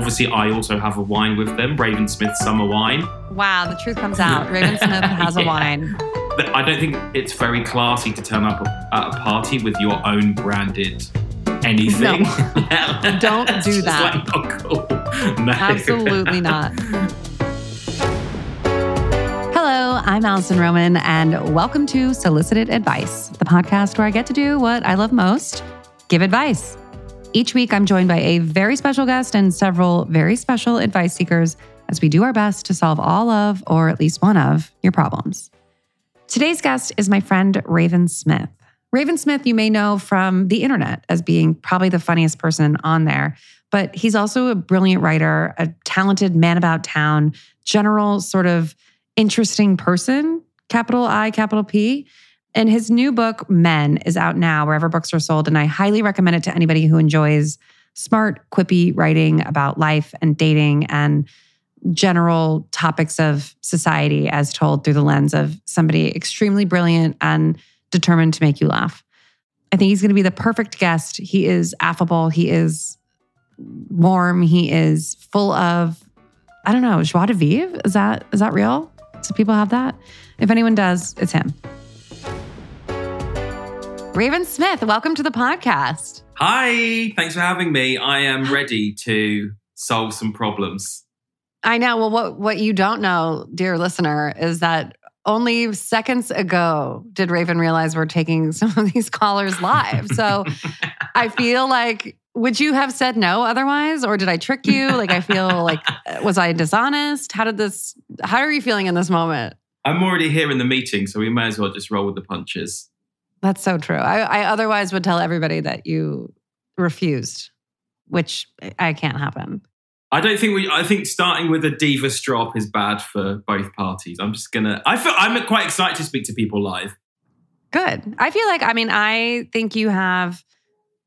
obviously, I also have a wine with them, Raven Smith Summer Wine. Wow, the truth comes out. Raven Smith has a Yeah. wine. But I don't think it's very classy to turn up at a party with your own branded anything. No. Don't do just, that. Like, not cool. No. Absolutely not. Hello, I'm Alison Roman, and welcome to Solicited Advice, the podcast where I get to do what I love most give advice. Each week, I'm joined by a very special guest and several very special advice seekers as we do our best to solve all of, or at least one of, your problems. Today's guest is my friend Raven Smith. Raven Smith, you may know from the internet as being probably the funniest person on there, but he's also a brilliant writer, a talented man about town, general sort of interesting person, capital I, capital P. And his new book, Men, is out now wherever books are sold. And I highly recommend it to anybody who enjoys smart, quippy writing about life and dating and general topics of society as told through the lens of somebody extremely brilliant and determined to make you laugh. I think he's going to be the perfect guest. He is affable, he is warm, he is full of I don't know, joie de vivre. Is that is that real? Do people have that? If anyone does, it's him. Raven Smith, welcome to the podcast. Hi, thanks for having me. I am ready to solve some problems. I know. Well, what what you don't know, dear listener, is that only seconds ago did Raven realize we're taking some of these callers live. So I feel like would you have said no otherwise or did I trick you? Like I feel like was I dishonest? How did this how are you feeling in this moment? I'm already here in the meeting, so we may as well just roll with the punches. That's so true. I, I otherwise would tell everybody that you refused, which I can't happen. I don't think we. I think starting with a diva strop is bad for both parties. I'm just gonna. I feel. I'm quite excited to speak to people live. Good. I feel like, I mean, I think you have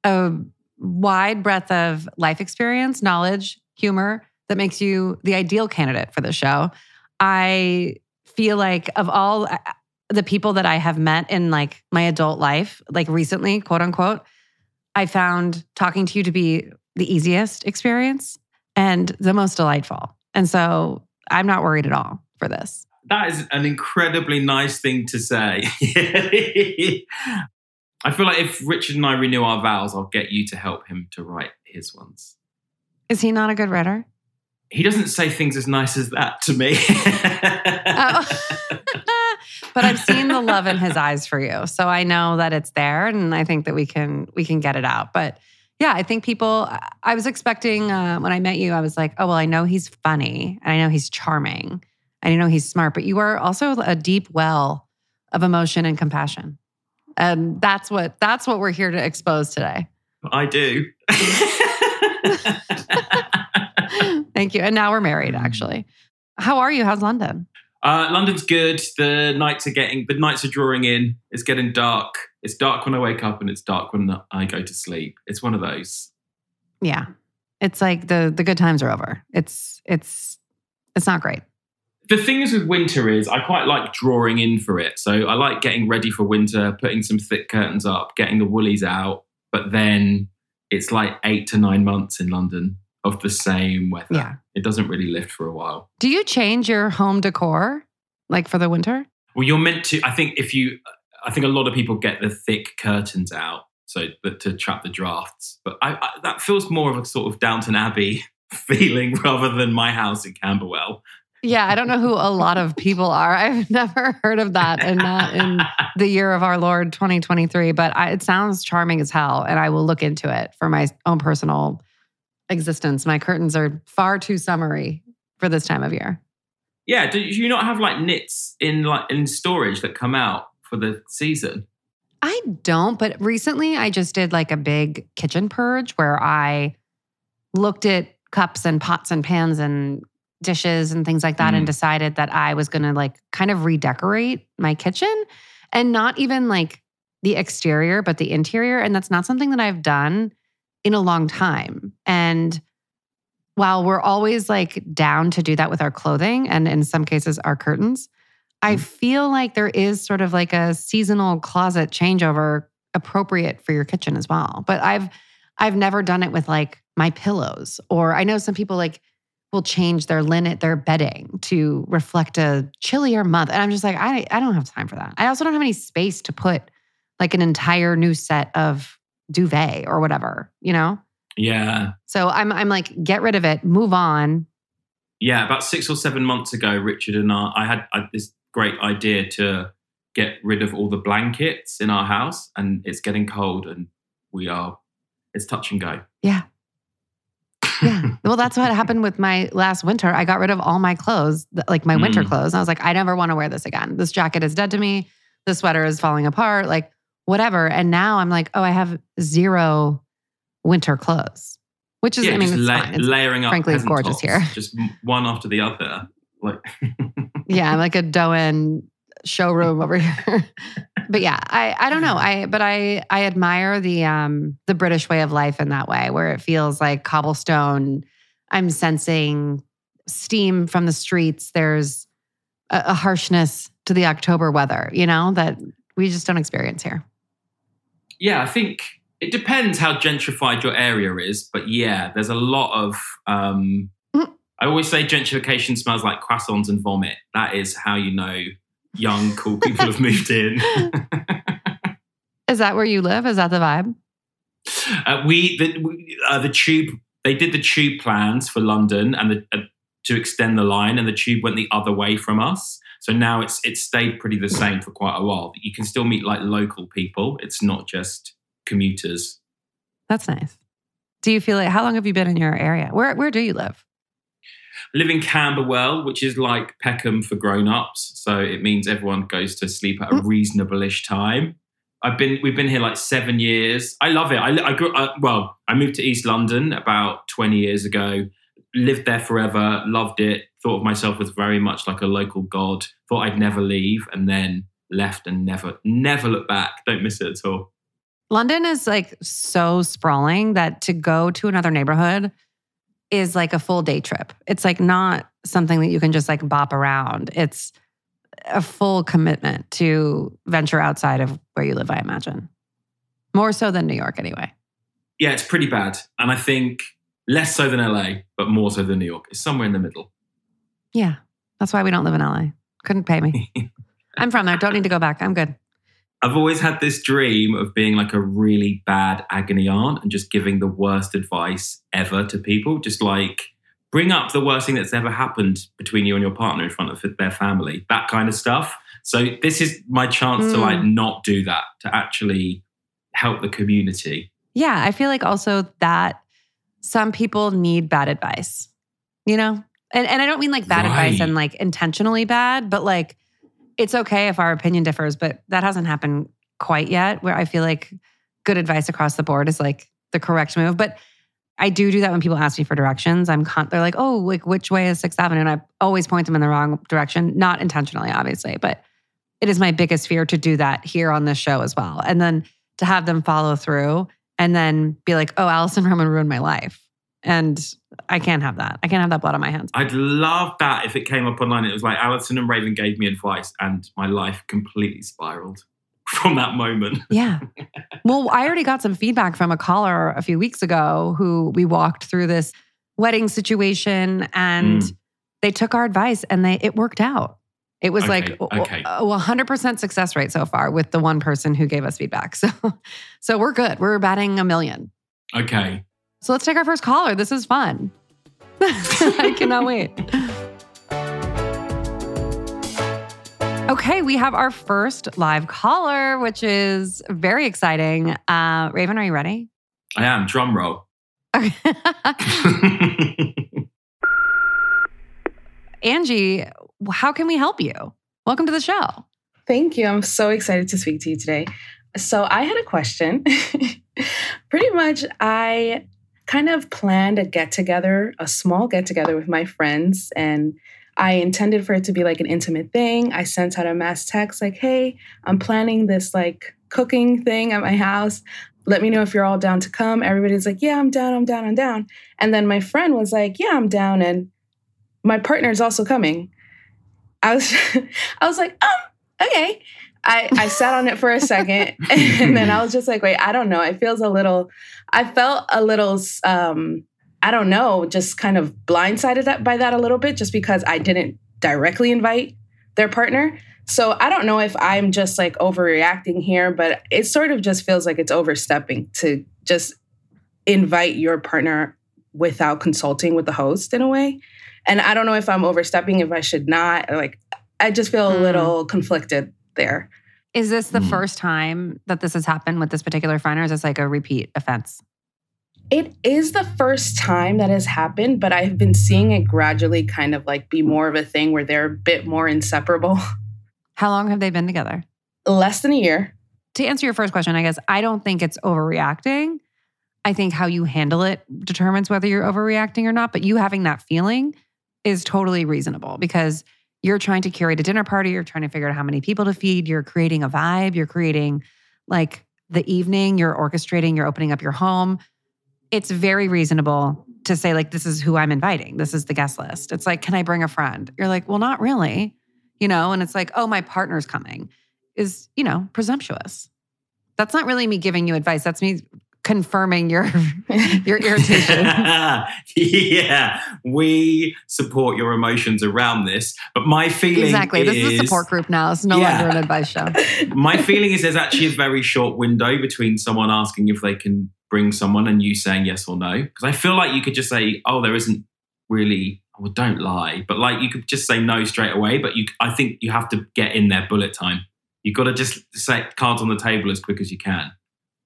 a wide breadth of life experience, knowledge, humor that makes you the ideal candidate for the show. I feel like, of all uh, the people that I have met in like my adult life, like recently, quote unquote, I found talking to you to be the easiest experience and the most delightful. And so I'm not worried at all for this. That is an incredibly nice thing to say. I feel like if Richard and I renew our vows, I'll get you to help him to write his ones. Is he not a good writer? He doesn't say things as nice as that to me. Oh. but I've seen the love in his eyes for you. So I know that it's there and I think that we can we can get it out. But yeah, I think people I was expecting uh, when I met you I was like, "Oh, well, I know he's funny and I know he's charming. And I know he's smart, but you are also a deep well of emotion and compassion." And that's what that's what we're here to expose today. I do. Thank you. And now we're married actually. How are you? How's London? Uh, London's good. The nights are getting, the nights are drawing in. It's getting dark. It's dark when I wake up, and it's dark when I go to sleep. It's one of those. Yeah. It's like the the good times are over. It's it's it's not great. The thing is with winter is I quite like drawing in for it. So I like getting ready for winter, putting some thick curtains up, getting the woolies out. But then it's like eight to nine months in London of the same weather. Yeah. It doesn't really lift for a while. Do you change your home decor like for the winter? Well, you're meant to. I think if you, I think a lot of people get the thick curtains out so that to trap the drafts. But I, I, that feels more of a sort of Downton Abbey feeling rather than my house in Camberwell. Yeah, I don't know who a lot of people are. I've never heard of that and not in the year of our Lord 2023, but I, it sounds charming as hell and I will look into it for my own personal existence. My curtains are far too summery for this time of year. yeah, do you not have like knits in like in storage that come out for the season? I don't, but recently I just did like a big kitchen purge where I looked at cups and pots and pans and dishes and things like that and Mm. decided that I was going to like kind of redecorate my kitchen and not even like the exterior, but the interior. And that's not something that I've done in a long time. And while we're always like down to do that with our clothing and in some cases our curtains, I Mm. feel like there is sort of like a seasonal closet changeover appropriate for your kitchen as well. But I've I've never done it with like my pillows. Or I know some people like will change their linen, their bedding to reflect a chillier month. And I'm just like, I, I don't have time for that. I also don't have any space to put like an entire new set of duvet or whatever, you know? Yeah. So I'm I'm like, get rid of it, move on. Yeah. About six or seven months ago, Richard and I, I had, I this great idea to get rid of all the blankets in our house, and it's getting cold, and we are, it's touch and go. Yeah. Yeah. well, that's what happened with my last winter. I got rid of all my clothes, like my winter Mm. clothes. And I was like, I never want to wear this again. This jacket is dead to me. The sweater is falling apart, like whatever. And now I'm like, oh, I have zero winter clothes, which is, yeah, I mean, just it's la- fine. It's- layering up. frankly peasant gorgeous tops, here. Just one after the other. Like, yeah, I'm like a Dôen showroom over here. but yeah, I I don't know. I but I I admire the um the British way of life in that way where it feels like cobblestone. I'm sensing steam from the streets. There's a, a harshness to the October weather, you know, that we just don't experience here. Yeah, I think it depends how gentrified your area is, but yeah, there's a lot of. Um, Mm. I always say gentrification smells like croissants and vomit. That is how you know young, cool people have moved in. Is that where you live? Is that the vibe? Uh, we the we- uh, the tube they did the tube plans for London and the, uh, to extend the line, and the tube went the other way from us. So now it's it's stayed pretty the same for quite a while. But you can still meet like local people. It's not just commuters. That's nice. Do you feel like how long have you been in your area? Where where do you live? I live in Camberwell, which is like Peckham for grown-ups. So it means everyone goes to sleep at a Mm. reasonable-ish time. I've been we've been here like seven years. I love it. I, I grew I, well. I moved to East London about twenty years ago. Lived there forever. Loved it. Thought of myself as very much like a local god. Thought I'd never leave, and then left and never never look back. Don't miss it at all. London is like so sprawling that to go to another neighborhood is like a full day trip. It's like not something that you can just like bop around. It's a full commitment to venture outside of where you live, I imagine. More so than New York, anyway. Yeah, it's pretty bad, and I think less so than LA, but more so than New York. It's somewhere in the middle. Yeah. That's why we don't live in LA. Couldn't pay me. I'm from there. Don't need to go back. I'm good. I've always had this dream of being like a really bad agony aunt and just giving the worst advice ever to people. Just like bring up the worst thing that's ever happened between you and your partner in front of their family, that kind of stuff. So this is my chance to Mm. like not do that, to actually help the community. Yeah. I feel like also that some people need bad advice, you know? And, and I don't mean like bad advice and like intentionally bad, but like it's okay if our opinion differs, but that hasn't happened quite yet where I feel like good advice across the board is like the correct move. But I do do that when people ask me for directions. I'm con- they're like, oh, like which way is Sixth Avenue? And I always point them in the wrong direction, not intentionally, obviously, but it is my biggest fear to do that here on this show as well. And then to have them follow through and then be like, oh, Alison Roman ruined my life. And I can't have that. I can't have that blood on my hands. I'd love that if it came up online. It was like Alison and Raven gave me advice, and my life completely spiraled from that moment. Yeah. Well, I already got some feedback from a caller a few weeks ago who we walked through this wedding situation and Mm. they took our advice and they it worked out. It was like Okay, okay. a 100% success rate so far with the one person who gave us feedback. So so we're good. We're batting a million. Okay. So let's take our first caller. This is fun. I cannot wait. Okay, we have our first live caller, which is very exciting. Uh, Raven, are you ready? I am. Drum roll. Okay. Angie, how can we help you? Welcome to the show. Thank you. I'm so excited to speak to you today. So, I had a question. Pretty much, I kind of planned a get together, a small get together with my friends, and I intended for it to be like an intimate thing. I sent out a mass text like, hey, I'm planning this like cooking thing at my house. Let me know if you're all down to come. Everybody's like, yeah, I'm down, I'm down, I'm down. And then my friend was like, yeah, I'm down. And my partner's also coming. I was I was like, um, okay. I, I sat on it for a second and then I was just like, wait, I don't know. It feels a little, I felt a little, um, I don't know, just kind of blindsided by that a little bit just because I didn't directly invite their partner. So I don't know if I'm just like overreacting here, but it sort of just feels like it's overstepping to just invite your partner without consulting with the host in a way. And I don't know if I'm overstepping, if I should not. Like, I just feel a mm. little conflicted there. Is this the mm. first time that this has happened with this particular friend, or is this like a repeat offense? It is the first time that has happened, but I've been seeing it gradually kind of like be more of a thing where they're a bit more inseparable. How long have they been together? Less than a year. To answer your first question, I guess I don't think it's overreacting. I think how you handle it determines whether you're overreacting or not. But you having that feeling is totally reasonable because you're trying to curate a dinner party, you're trying to figure out how many people to feed, you're creating a vibe, you're creating like the evening, you're orchestrating, you're opening up your home. It's very reasonable to say, like, this is who I'm inviting. This is the guest list. It's like, can I bring a friend? You're like, well, not really, you know? And it's like, oh, my partner's coming is, you know, presumptuous. That's not really me giving you advice. That's me confirming your your irritation. yeah, we support your emotions around this, but my feeling exactly is, this is a support group now. It's no yeah. longer an advice show. my feeling is there's actually a very short window between someone asking if they can bring someone and you saying yes or no. Because I feel like you could just say, "Oh, there isn't really." Well, don't lie, but like you could just say no straight away. But you, I think you have to get in there bullet time. You've got to just set cards on the table as quick as you can.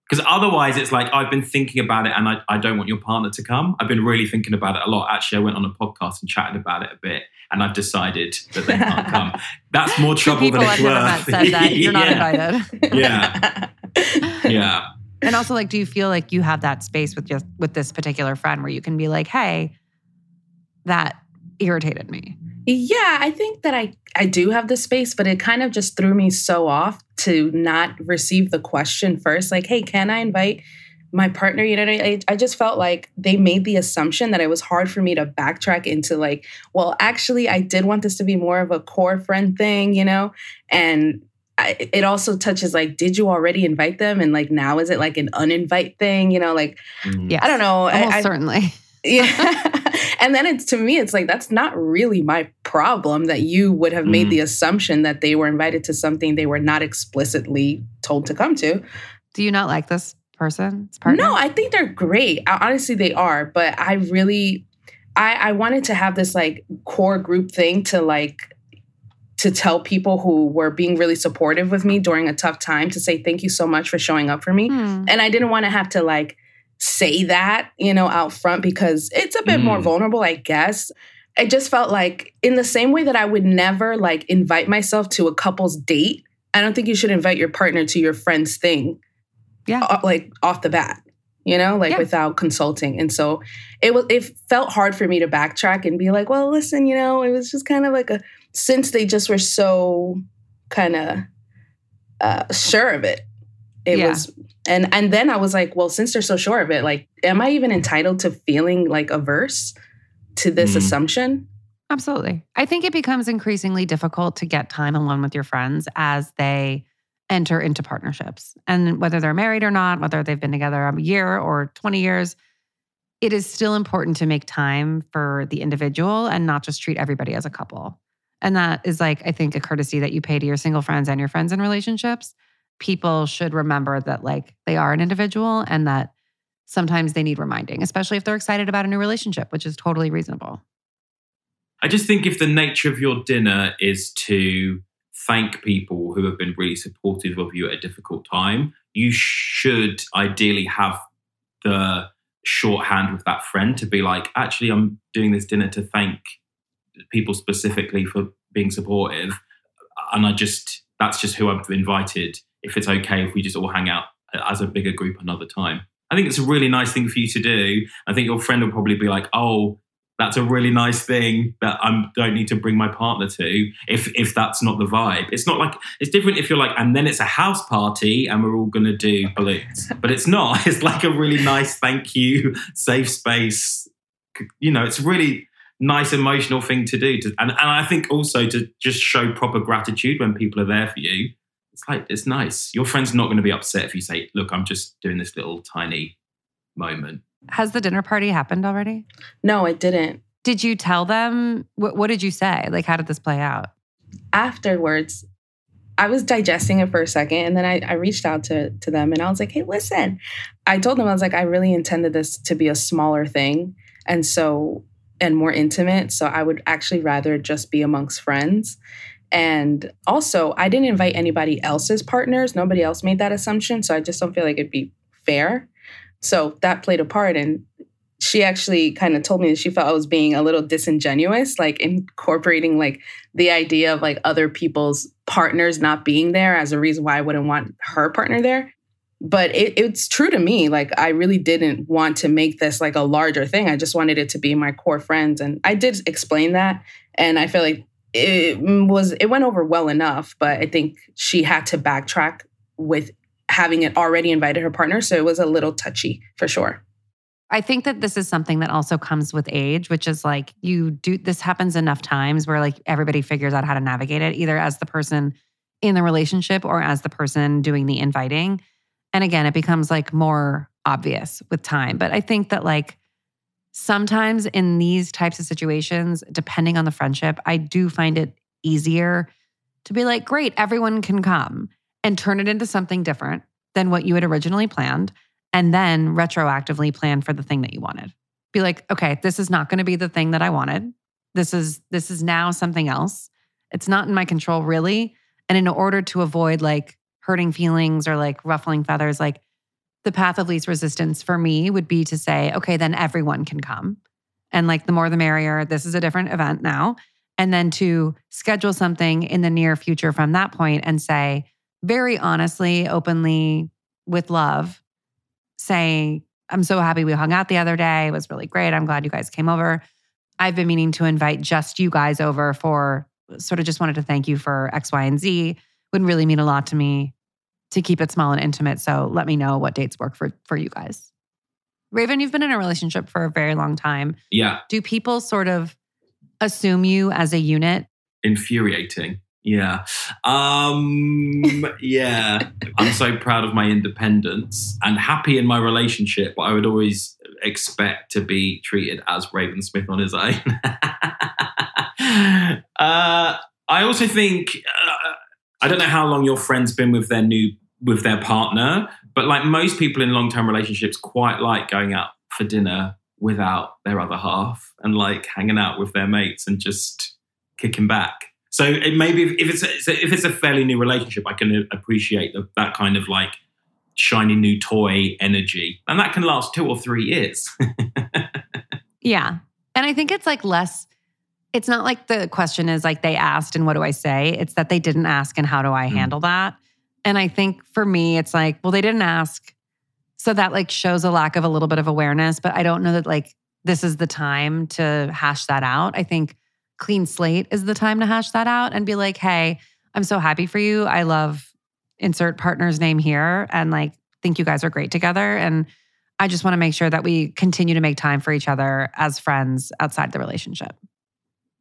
Because otherwise, it's like I've been thinking about it and I, I don't want your partner to come. I've been really thinking about it a lot. Actually, I went on a podcast and chatted about it a bit and I've decided that they can't come. That's more trouble than it's worth. Said that. You're not invited. yeah. Yeah. And also, like, do you feel like you have that space with just with this particular friend where you can be like, hey, that irritated me? Yeah, I think that I I do have the space, but it kind of just threw me so off to not receive the question first. Like, hey, can I invite my partner? You know, I, I just felt like they made the assumption that it was hard for me to backtrack into like, well, actually, I did want this to be more of a core friend thing, you know, and I, it also touches like, did you already invite them? And like, now is it like an uninvite thing? You know, like, mm. yeah, I don't know. Almost I, certainly. Yeah. and then it's to me, it's like, that's not really my problem that you would have made mm. the assumption that they were invited to something they were not explicitly told to come to. Do you not like this person? No, I think they're great. Honestly, they are. But I really, I, I wanted to have this like core group thing to like, to tell people who were being really supportive with me during a tough time to say thank you so much for showing up for me. Mm. And I didn't want to have to like say that, you know, out front because it's a bit mm. more vulnerable, I guess. I just felt like in the same way that I would never like invite myself to a couple's date, I don't think you should invite your partner to your friend's thing. Yeah. Uh, like off the bat, you know, like yeah. without consulting. And so it was it felt hard for me to backtrack and be like, well, listen, you know, it was just kind of like a since they just were so kind of uh sure of it. It yeah. was and and then I was like, well, since they're so sure of it, like, am I even entitled to feeling like averse to this mm assumption? Absolutely. I think it becomes increasingly difficult to get time alone with your friends as they enter into partnerships. And whether they're married or not, whether they've been together a year or 20 years, it is still important to make time for the individual and not just treat everybody as a couple. And that is like, I think, a courtesy that you pay to your single friends and your friends in relationships people should remember that like they are an individual and that sometimes they need reminding, especially if they're excited about a new relationship, which is totally reasonable. I just think if the nature of your dinner is to thank people who have been really supportive of you at a difficult time, you should ideally have the shorthand with that friend to be like, actually, I'm doing this dinner to thank people specifically for being supportive. And I just, that's just who I've invited if it's okay if we just all hang out as a bigger group another time. I think it's a really nice thing for you to do. I think your friend will probably be like, "Oh, that's a really nice thing that I don't need to bring my partner to." If if that's not the vibe, it's not like it's different. If you're like, and then it's a house party and we're all to do balloons, but it's not. It's like a really nice thank you, safe space. You know, it's a really nice emotional thing to do. To, and and I think also to just show proper gratitude when people are there for you it's like it's nice. Your friend's not going to be upset if you say, "Look, I'm just doing this little tiny moment." Has the dinner party happened already? No, it didn't. Did you tell them? What, what did you say? Like, how did this play out? Afterwards, I was digesting it for a second and then I, I reached out to, to them and I was like, hey, listen. I told them, I was like, I really intended this to be a smaller thing. And so, and more intimate. So I would actually rather just be amongst friends. And also, I didn't invite anybody else's partners. Nobody else made that assumption. So I just don't feel like it'd be fair. So that played a part. And she actually kind of told me that she felt I was being a little disingenuous, like incorporating like the idea of like other people's partners not being there as a reason why I wouldn't want her partner there. But it, it's true to me. Like I really didn't want to make this like a larger thing. I just wanted it to be my core friends, and I did explain that. And I feel like it was it went over well enough. But I think she had to backtrack with having it already invited her partner, so it was a little touchy for sure. I think that this is something that also comes with age, which is like you do this happens enough times where like everybody figures out how to navigate it, either as the person in the relationship or as the person doing the inviting. And again, it becomes like more obvious with time. But I think that like sometimes in these types of situations, depending on the friendship, I do find it easier to be like, great, everyone can come and turn it into something different than what you had originally planned and then retroactively plan for the thing that you wanted. Be like, okay, this is not going to be the thing that I wanted. This is this is now something else. It's not in my control really. And in order to avoid like hurting feelings or like ruffling feathers, like the path of least resistance for me would be to say, okay, then everyone can come. And like the more the merrier. This is a different event now. And then to schedule something in the near future from that point and say, very honestly, openly, with love, saying, I'm so happy we hung out the other day. It was really great. I'm glad you guys came over. I've been meaning to invite just you guys over for sort of just wanted to thank you for X, Y, and Z. Would really mean a lot to me to keep it small and intimate. So let me know what dates work for for you guys. Raven, you've been in a relationship for a very long time. Yeah. Do people sort of assume you as a unit? Infuriating. Yeah. Um, yeah. I'm so proud of my independence and happy in my relationship, but I would always expect to be treated as Raven Smith on his own. uh, I also think, uh, I don't know how long your friend's been with their new, with their partner, but like most people in long term relationships, quite like going out for dinner without their other half and like hanging out with their mates and just kicking back. So it maybe if, if it's a, if it's a fairly new relationship, I can appreciate the, that kind of like shiny new toy energy, and that can last two or three years. yeah, and I think it's like less. It's not like the question is like they asked and what do I say? It's that they didn't ask and how do I mm. handle that? And I think for me, it's like, well, they didn't ask. So that like shows a lack of a little bit of awareness, but I don't know that like this is the time to hash that out. I think clean slate is the time to hash that out and be like, hey, I'm so happy for you. I love insert partner's name here and like think you guys are great together. And I just want to make sure that we continue to make time for each other as friends outside the relationship.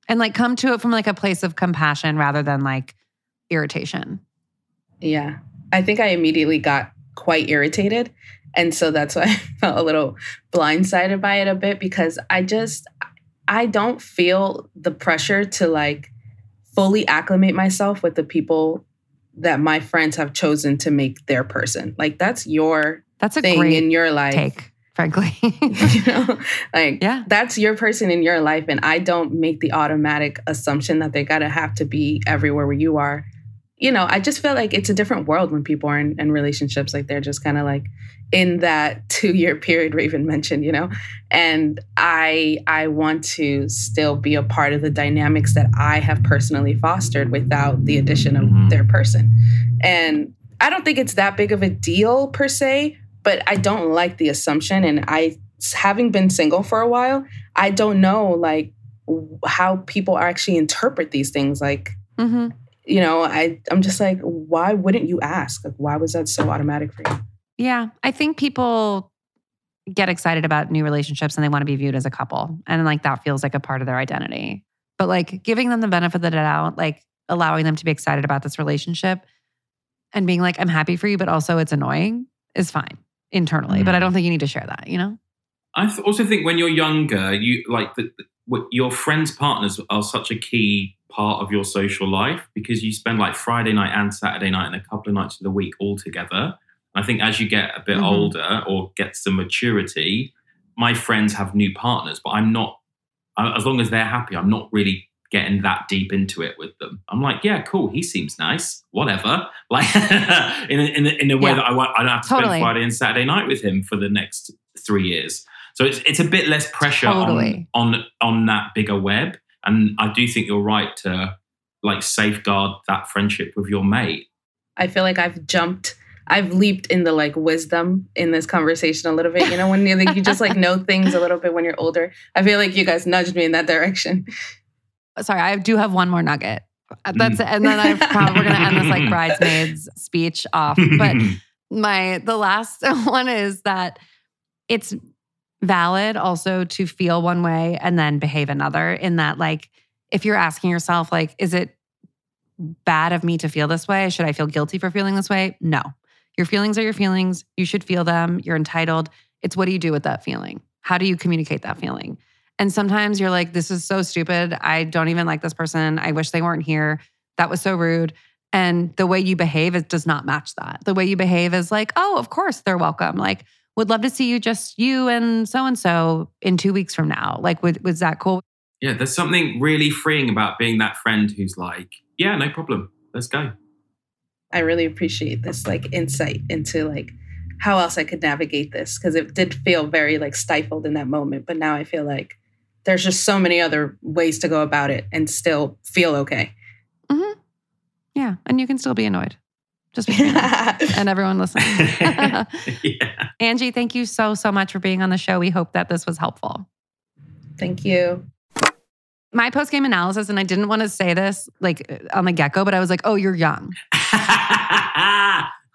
And like come to it from like a place of compassion rather than like irritation. Yeah. I think I immediately got quite irritated. And so that's why I felt a little blindsided by it a bit because I just, I don't feel the pressure to like fully acclimate myself with the people that my friends have chosen to make their person. Like that's your that's a thing in your life. Take, frankly. you know, like yeah. that's your person in your life. And I don't make the automatic assumption that they gotta have to be everywhere where you are you know, I just feel like it's a different world when people are in, in relationships. Like they're just kind of like in that two year period Raven mentioned, you know, and I I want to still be a part of the dynamics that I have personally fostered without the addition of mm-hmm. their person. And I don't think it's that big of a deal per se, but I don't like the assumption. And I, having been single for a while, I don't know like how people actually interpret these things. Like. Mm-hmm you know, I I'm just like, why wouldn't you ask? Like, why was that so automatic for you? Yeah, I think people get excited about new relationships and they want to be viewed as a couple, and like that feels like a part of their identity. But like giving them the benefit of the doubt, like allowing them to be excited about this relationship, and being like, I'm happy for you, but also it's annoying is fine internally. But I Mm. don't think you need to share that, you know? I th- also think when you're younger, you like the, the- what- your friends' partners are such a key part of your social life because you spend like Friday night and Saturday night and a couple of nights of the week all together. I think as you get a bit Mhm. older or get some maturity, my friends have new partners, but I'm not. I- As long as they're happy, I'm not really getting that deep into it with them. I'm like, yeah, cool. He seems nice. Whatever. Like in a, in a, in a way Yeah. that I want. I don't have to Totally. spend Friday and Saturday night with him for the next three years. So it's it's a bit less pressure Totally. on on on that bigger web. And I do think you're right to like safeguard that friendship with your mate. I feel like I've jumped, I've leaped in the like wisdom in this conversation a little bit. You know, when you like you just like know things a little bit when you're older. I feel like you guys nudged me in that direction. Sorry, I do have one more nugget. Uh, That's it. And then I probably we're gonna end this like bridesmaids speech off. But my the last one is that it's valid also to feel one way and then behave another in that like if you're asking yourself like is it bad of me to feel this way? Should i feel guilty for feeling this way? No. Your feelings are your feelings. You should feel them. You're entitled. It's what do you do with that feeling? How do you communicate that feeling and sometimes you're like this is so stupid. I don't even like this person. I wish they weren't here. That was so rude. And the way you behave it does not match that. The way you behave is like oh of course they're welcome. Like would love to see you just you and so and so in two weeks from now. Like would, was that cool? Yeah, there's something really freeing about being that friend who's like, yeah, no problem. Let's go. I really appreciate this like insight into like how else I could navigate this because it did feel very like stifled in that moment. But now I feel like there's just so many other ways to go about it and still feel okay. hmm yeah and you can still be annoyed. Just between and everyone listening yeah. angie thank you so so much for being on the show. We hope that this was helpful. Thank you. my post game analysis and i didn't want to say this like on the get-go but i was like oh you're young.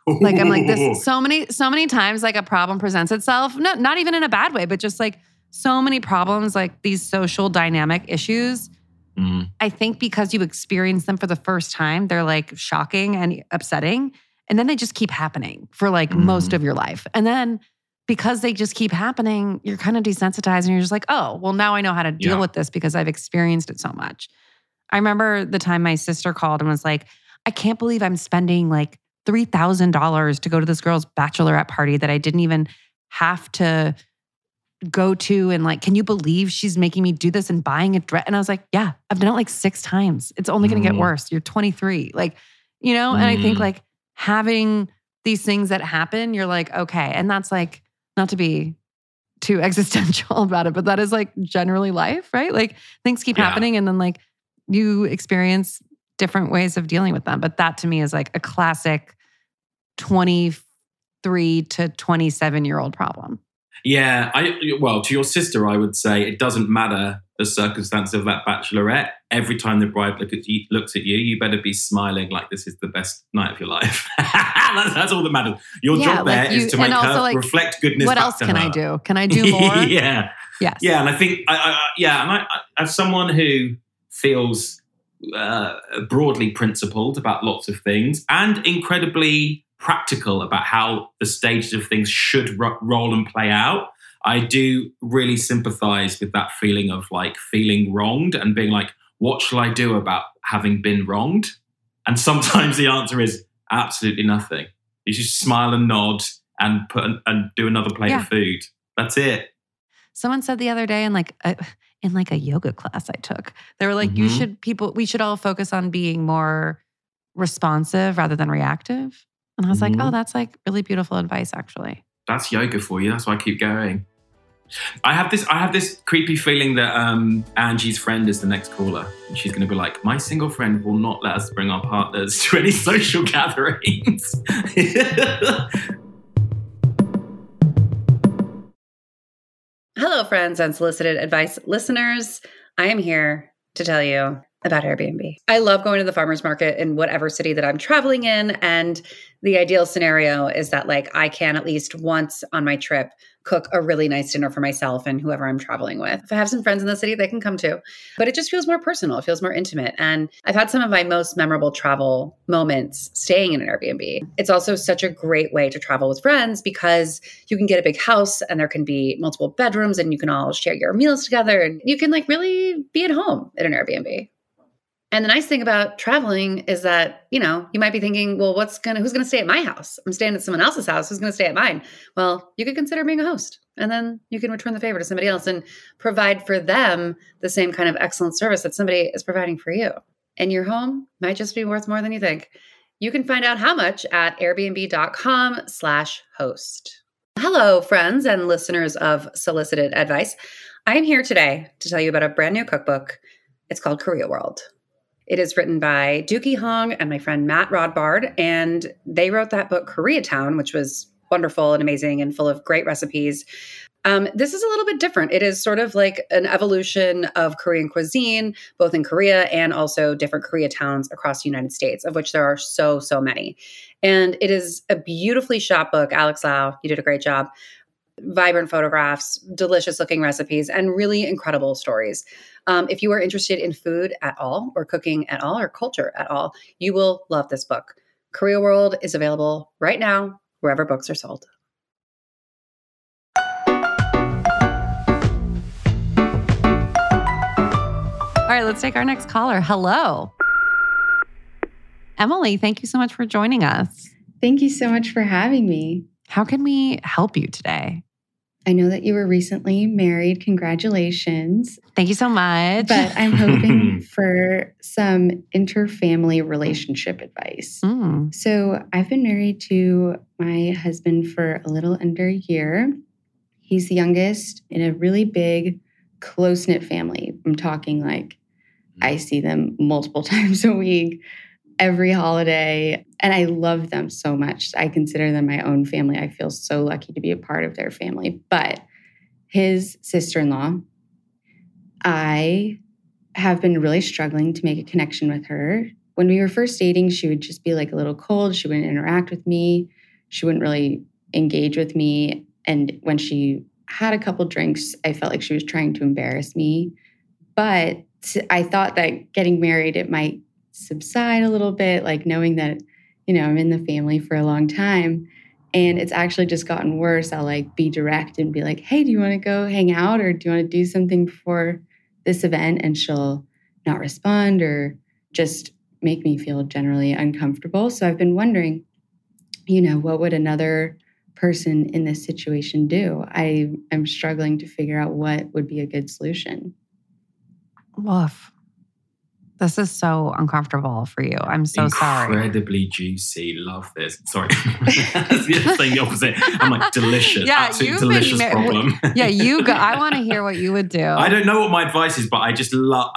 Like i'm like this so many so many times like a problem presents itself no, not even in a bad way but just like so many problems like these social dynamic issues Mm, i think because you experience them for the first time they're like shocking and upsetting and then they just keep happening for like Mhm. most of your life and then because they just keep happening you're kind of desensitized and you're just like oh well now i know how to deal Yeah. with this because i've experienced it so much i remember the time my sister called and was like i can't believe i'm spending like $3000 to go to this girl's bachelorette party that i didn't even have to go to and like can you believe she's making me do this and buying a dress? And i was like yeah i've done it like six times. It's only going to get Mm. worse. You're 23 like you know? And i think Mm. like having these things that happen you're like okay. And that's like not to be too existential about it but that is like generally life right? Like things keep Yeah. happening and then like you experience different ways of dealing with them. But that to me is like a classic 23 to 27 year old problem Yeah, I well, to your sister, I would say it doesn't matter the circumstance of that bachelorette. Every time the bride look at you, looks at you, you better be smiling like this is the best night of your life. that's, that's all that matters. Your Yeah, job there like is to make also, her like, reflect goodness. what else can I do? Can I do more? yeah, Yes. yeah, and I think, I, I, I- yeah, and I, I, as someone who feels uh, broadly principled about lots of things and incredibly practical about how the stages of things should ro- roll and play out, I do really sympathize with that feeling of like feeling wronged and being like, what shall I do about having been wronged? And sometimes the answer is absolutely nothing. You just smile and nod and put an, and do another plate Yeah. of food. That's it. Someone said the other day in like a, in like a yoga class I took, they were like, you Mhm. should people we should all focus on being more responsive rather than reactive. And I was like, Mhm. oh, that's like really beautiful advice, actually. that's yoga for you. That's why I keep going. I have this. I have this creepy feeling that um, Angie's friend is the next caller, and she's going to be like, "My single friend will not let us bring our partners to any social gatherings." Hello, friends, unsolicited advice listeners. I am here to tell you about Airbnb. I love going to the farmers market in whatever city that I'm traveling in. And the ideal scenario is that, like, I can at least once on my trip cook a really nice dinner for myself and whoever I'm traveling with. If I have some friends in the city, they can come too. But it just feels more personal, it feels more intimate. And I've had some of my most memorable travel moments staying in an Airbnb. It's also such a great way to travel with friends because you can get a big house and there can be multiple bedrooms and you can all share your meals together and you can like really be at home at an Airbnb. And the nice thing about traveling is that, you know, you might be thinking, well, what's going to, who's going to stay at my house? I'm staying at someone else's house. Who's going to stay at mine? Well, you could consider being a host and then you can return the favor to somebody else and provide for them the same kind of excellent service that somebody is providing for you. And your home might just be worth more than you think. You can find out how much at airbnb.com slash host. Hello, friends and listeners of Solicited Advice. I am here today to tell you about a brand new cookbook. It's called Korea World. It is written by Deuki Hong and my friend Matt Rodbard, and they wrote that book, Koreatown, which was wonderful and amazing and full of great recipes. Um, this is a little bit different. It is sort of like an evolution of Korean cuisine, both in Korea and also different Korea towns across the United States, of which there are so, so many. And it is a beautifully shot book. Alex Lau, you did a great job. Vibrant photographs, delicious looking recipes, and really incredible stories. Um, if you are interested in food at all, or cooking at all, or culture at all, you will love this book. Korea World is available right now wherever books are sold. All right, let's take our next caller. Hello. Emily, thank you so much for joining us. Thank you so much for having me. How can we help you today? I know that you were recently married. Congratulations. Thank you so much. But I'm hoping for some interfamily relationship advice. Mm. So, I've been married to my husband for a little under a year. He's the youngest in a really big, close knit family. I'm talking like I see them multiple times a week every holiday. And I love them so much. I consider them my own family. I feel so lucky to be a part of their family. But his sister in law, I have been really struggling to make a connection with her. When we were first dating, she would just be like a little cold. She wouldn't interact with me. She wouldn't really engage with me. And when she had a couple drinks, I felt like she was trying to embarrass me. But I thought that getting married, it might subside a little bit, like knowing that, you know, I'm in the family for a long time. And it's actually just gotten worse. I'll like be direct and be like, hey, do you want to go hang out or do you want to do something before this event? And she'll not respond or just make me feel generally uncomfortable. So I've been wondering, you know, what would another person in this situation do? I am struggling to figure out what would be a good solution. Woof. This is so uncomfortable for you. I'm so Incredibly sorry. Incredibly juicy. Love this. Sorry. saying the opposite. I'm like, delicious. Yeah, Absolute delicious been, problem. yeah, you go. I want to hear what you would do. I don't know what my advice is, but I just love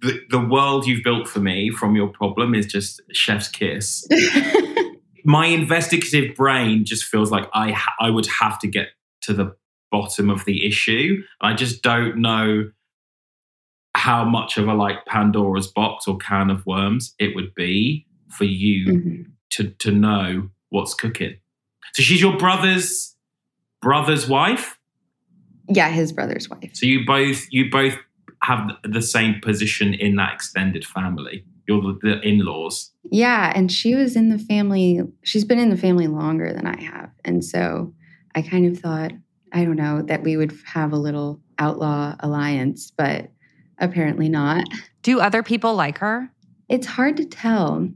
the, the world you've built for me from your problem is just chef's kiss. my investigative brain just feels like I, ha- I would have to get to the bottom of the issue. I just don't know how much of a like Pandora's box or can of worms it would be for you mm-hmm. to to know what's cooking. So she's your brother's brother's wife? Yeah, his brother's wife. So you both you both have the same position in that extended family. You're the, the in-laws. Yeah, and she was in the family. She's been in the family longer than I have. And so I kind of thought, I don't know, that we would have a little outlaw alliance, but Apparently not. Do other people like her? It's hard to tell.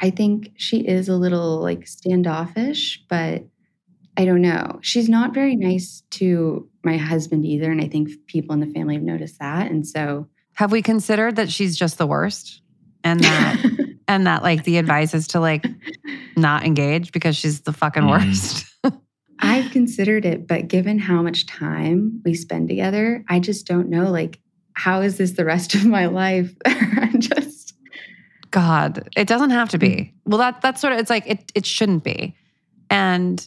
I think she is a little like standoffish, but I don't know. She's not very nice to my husband either. And I think people in the family have noticed that. And so. Have we considered that she's just the worst? And that. and that like the advice is to like not engage because she's the fucking mm. worst. I've considered it, but given how much time we spend together, I just don't know. Like, how is this the rest of my life? I'm just God, it doesn't have to be. Mm. Well, that that's sort of it's like it it shouldn't be. And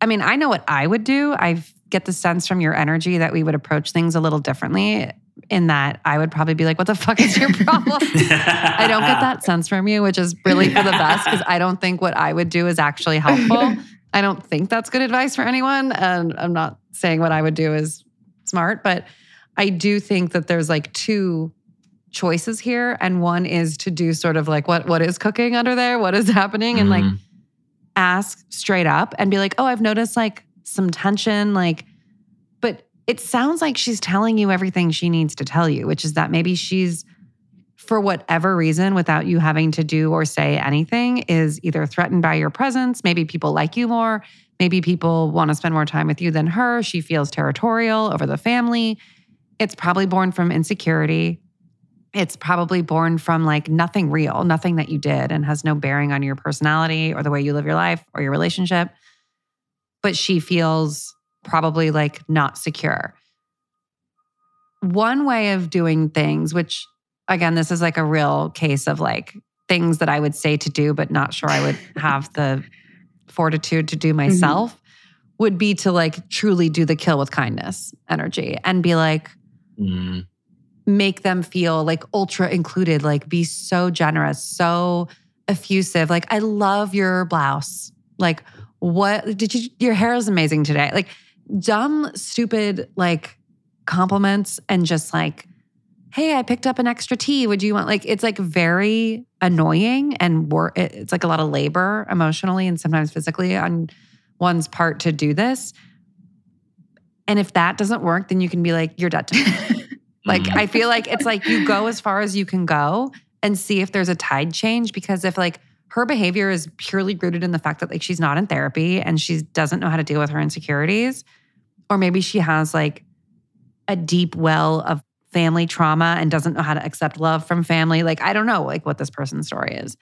I mean, I know what I would do. I get the sense from your energy that we would approach things a little differently. in that I would probably be like, what the fuck is your problem? I don't get that sense from you, which is really for the best because I don't think what I would do is actually helpful. I don't think that's good advice for anyone. And I'm not saying what I would do is smart, but I do think that there's like two choices here. And one is to do sort of like what what is cooking under there? What is happening? Mm-hmm. And like mm-hmm. ask straight up and be like, oh, I've noticed like some tension, like, but it sounds like she's telling you everything she needs to tell you, which is that maybe she's for whatever reason, without you having to do or say anything, is either threatened by your presence. Maybe people like you more. Maybe people want to spend more time with you than her. She feels territorial over the family. It's probably born from insecurity. It's probably born from like nothing real, nothing that you did and has no bearing on your personality or the way you live your life or your relationship. But she feels probably like not secure. One way of doing things, which again, this is like a real case of like things that I would say to do, but not sure I would have the fortitude to do mm-hmm. myself, mm-hmm. would be to like truly do the kill with kindness energy and be like, mm. make them feel like ultra included, like be so generous, so effusive. Like, I love your blouse. Like, what did you, your hair is amazing today. Like, dumb, stupid, like compliments and just like, hey, I picked up an extra tea. Would you want like it's like very annoying and work it's like a lot of labor emotionally and sometimes physically on one's part to do this. And if that doesn't work, then you can be like, you're dead to me. like I feel like it's like you go as far as you can go and see if there's a tide change because if like her behavior is purely rooted in the fact that like she's not in therapy and she doesn't know how to deal with her insecurities or maybe she has like a deep well of family trauma and doesn't know how to accept love from family. Like, I don't know like what this person's story is.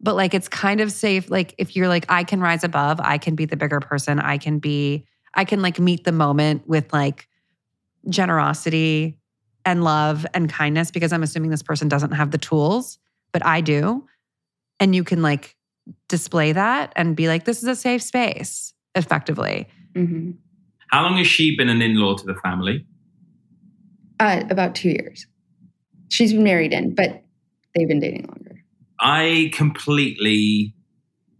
But like it's kind of safe. Like if you're like, I can rise above, I can be the bigger person, I can be, I can like meet the moment with like generosity and love and kindness because I'm assuming this person doesn't have the tools, but I do. And you can like display that and be like, this is a safe space effectively. Mm-hmm. How long has she been an in law to the family? Uh, about two years. She's been married in, but they've been dating longer. I completely,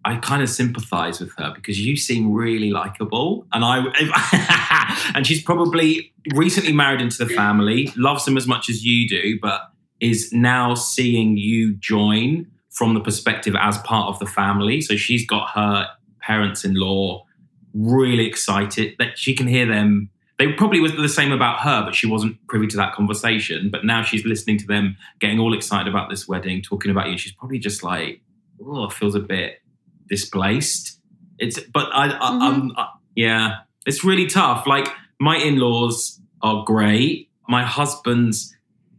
I kind of sympathize with her because you seem really likable, and I, and she's probably recently married into the family, loves him as much as you do, but is now seeing you join from the perspective as part of the family. So she's got her parents-in-law really excited that she can hear them they probably was the same about her, but she wasn't privy to that conversation. But now she's listening to them getting all excited about this wedding, talking about you. She's probably just like, oh, feels a bit displaced. It's, but I, mm-hmm. I, am yeah, it's really tough. Like my in-laws are great. My husband's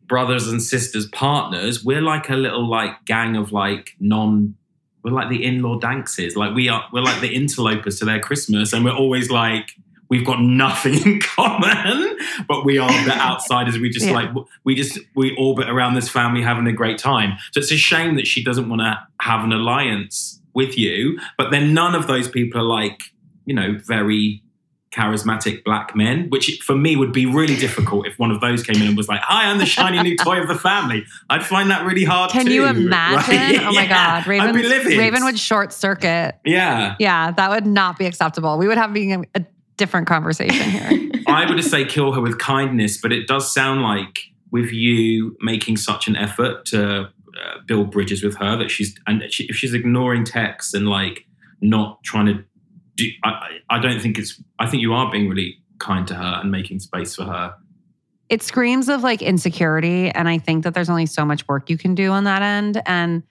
brothers and sisters, partners, we're like a little like gang of like non we're like the in-law dances. Like we are, we're like the interlopers to their Christmas, and we're always like we've got nothing in common, but we are the outsiders. We just yeah. like we just we orbit around this family having a great time. So it's a shame that she doesn't want to have an alliance with you. But then none of those people are like you know very charismatic black men, which for me would be really difficult if one of those came in and was like, "Hi, I'm the shiny new toy of the family." I'd find that really hard. Can too, you imagine? Right? Oh my god, Raven, Raven would short circuit. Yeah, yeah, that would not be acceptable. We would have being a, a different conversation here. I would say kill her with kindness, but it does sound like with you making such an effort to uh, build bridges with her that she's and she, if she's ignoring texts and like not trying to do, I, I don't think it's. I think you are being really kind to her and making space for her. It screams of like insecurity, and I think that there's only so much work you can do on that end, and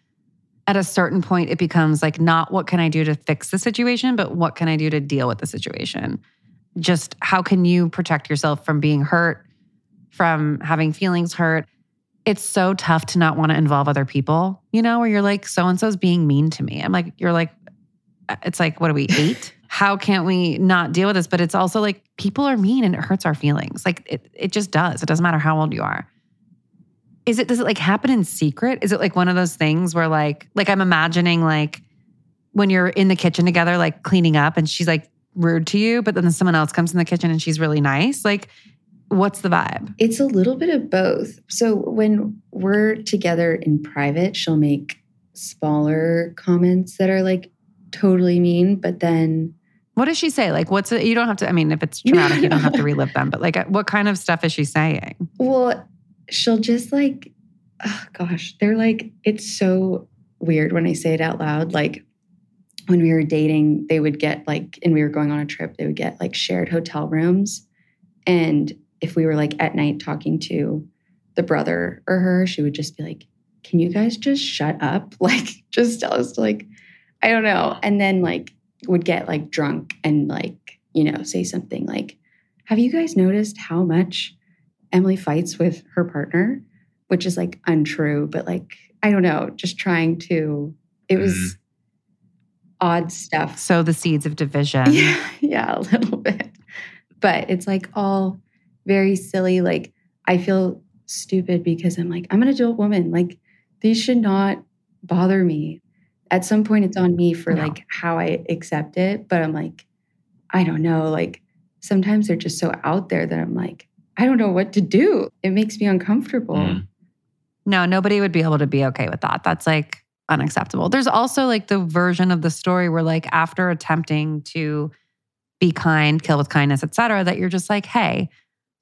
at a certain point it becomes like not what can I do to fix the situation, but what can I do to deal with the situation just how can you protect yourself from being hurt, from having feelings hurt? It's so tough to not want to involve other people, you know, where you're like, so and so's being mean to me. I'm like, you're like, uh, it's like, what are we, eight? how can't we not deal with this? But it's also like people are mean and it hurts our feelings. Like it, it just does. It doesn't matter how old you are. Is it, does it like happen in secret? Is it like one of those things where like, like I'm imagining like when you're in the kitchen together, like cleaning up and she's like rude to you, but then someone else comes in the kitchen and she's really nice. Like, What's the vibe? It's a little bit of both. So when we're together in private, she'll make smaller comments that are like totally mean, but then what does she say? Like, what's it? You don't have to, I mean, if it's traumatic, you don't have to relive them, but like, uh, what kind of stuff is she saying? Well, she'll just like, oh gosh, they're like, it's so weird when I say it out loud. Like, when we were dating, they would get like, and we were going on a trip, they would get like shared hotel rooms. And if we were like at night talking to the brother or her, she would just be like, Can you guys just shut up? Like, just tell us to, like, I don't know. And then, like, would get like drunk and, like, you know, say something like, Have you guys noticed how much Emily fights with her partner? Which is like untrue, but like, I don't know, just trying to, it was mm. odd stuff. So the seeds of division. Yeah, yeah, a little bit. But it's like all very silly. Like, I feel stupid because I'm like, I'm an adult woman. Like, these should not bother me. At some point, it's on me for no. like how I accept it. But I'm like, I don't know. Like, sometimes they're just so out there that I'm like, I don't know what to do. It makes me uncomfortable. Mm. No, nobody would be able to be okay with that. That's like unacceptable. There's also like the version of the story where like after attempting to be kind, kill with kindness, etc., that you're just like, hey,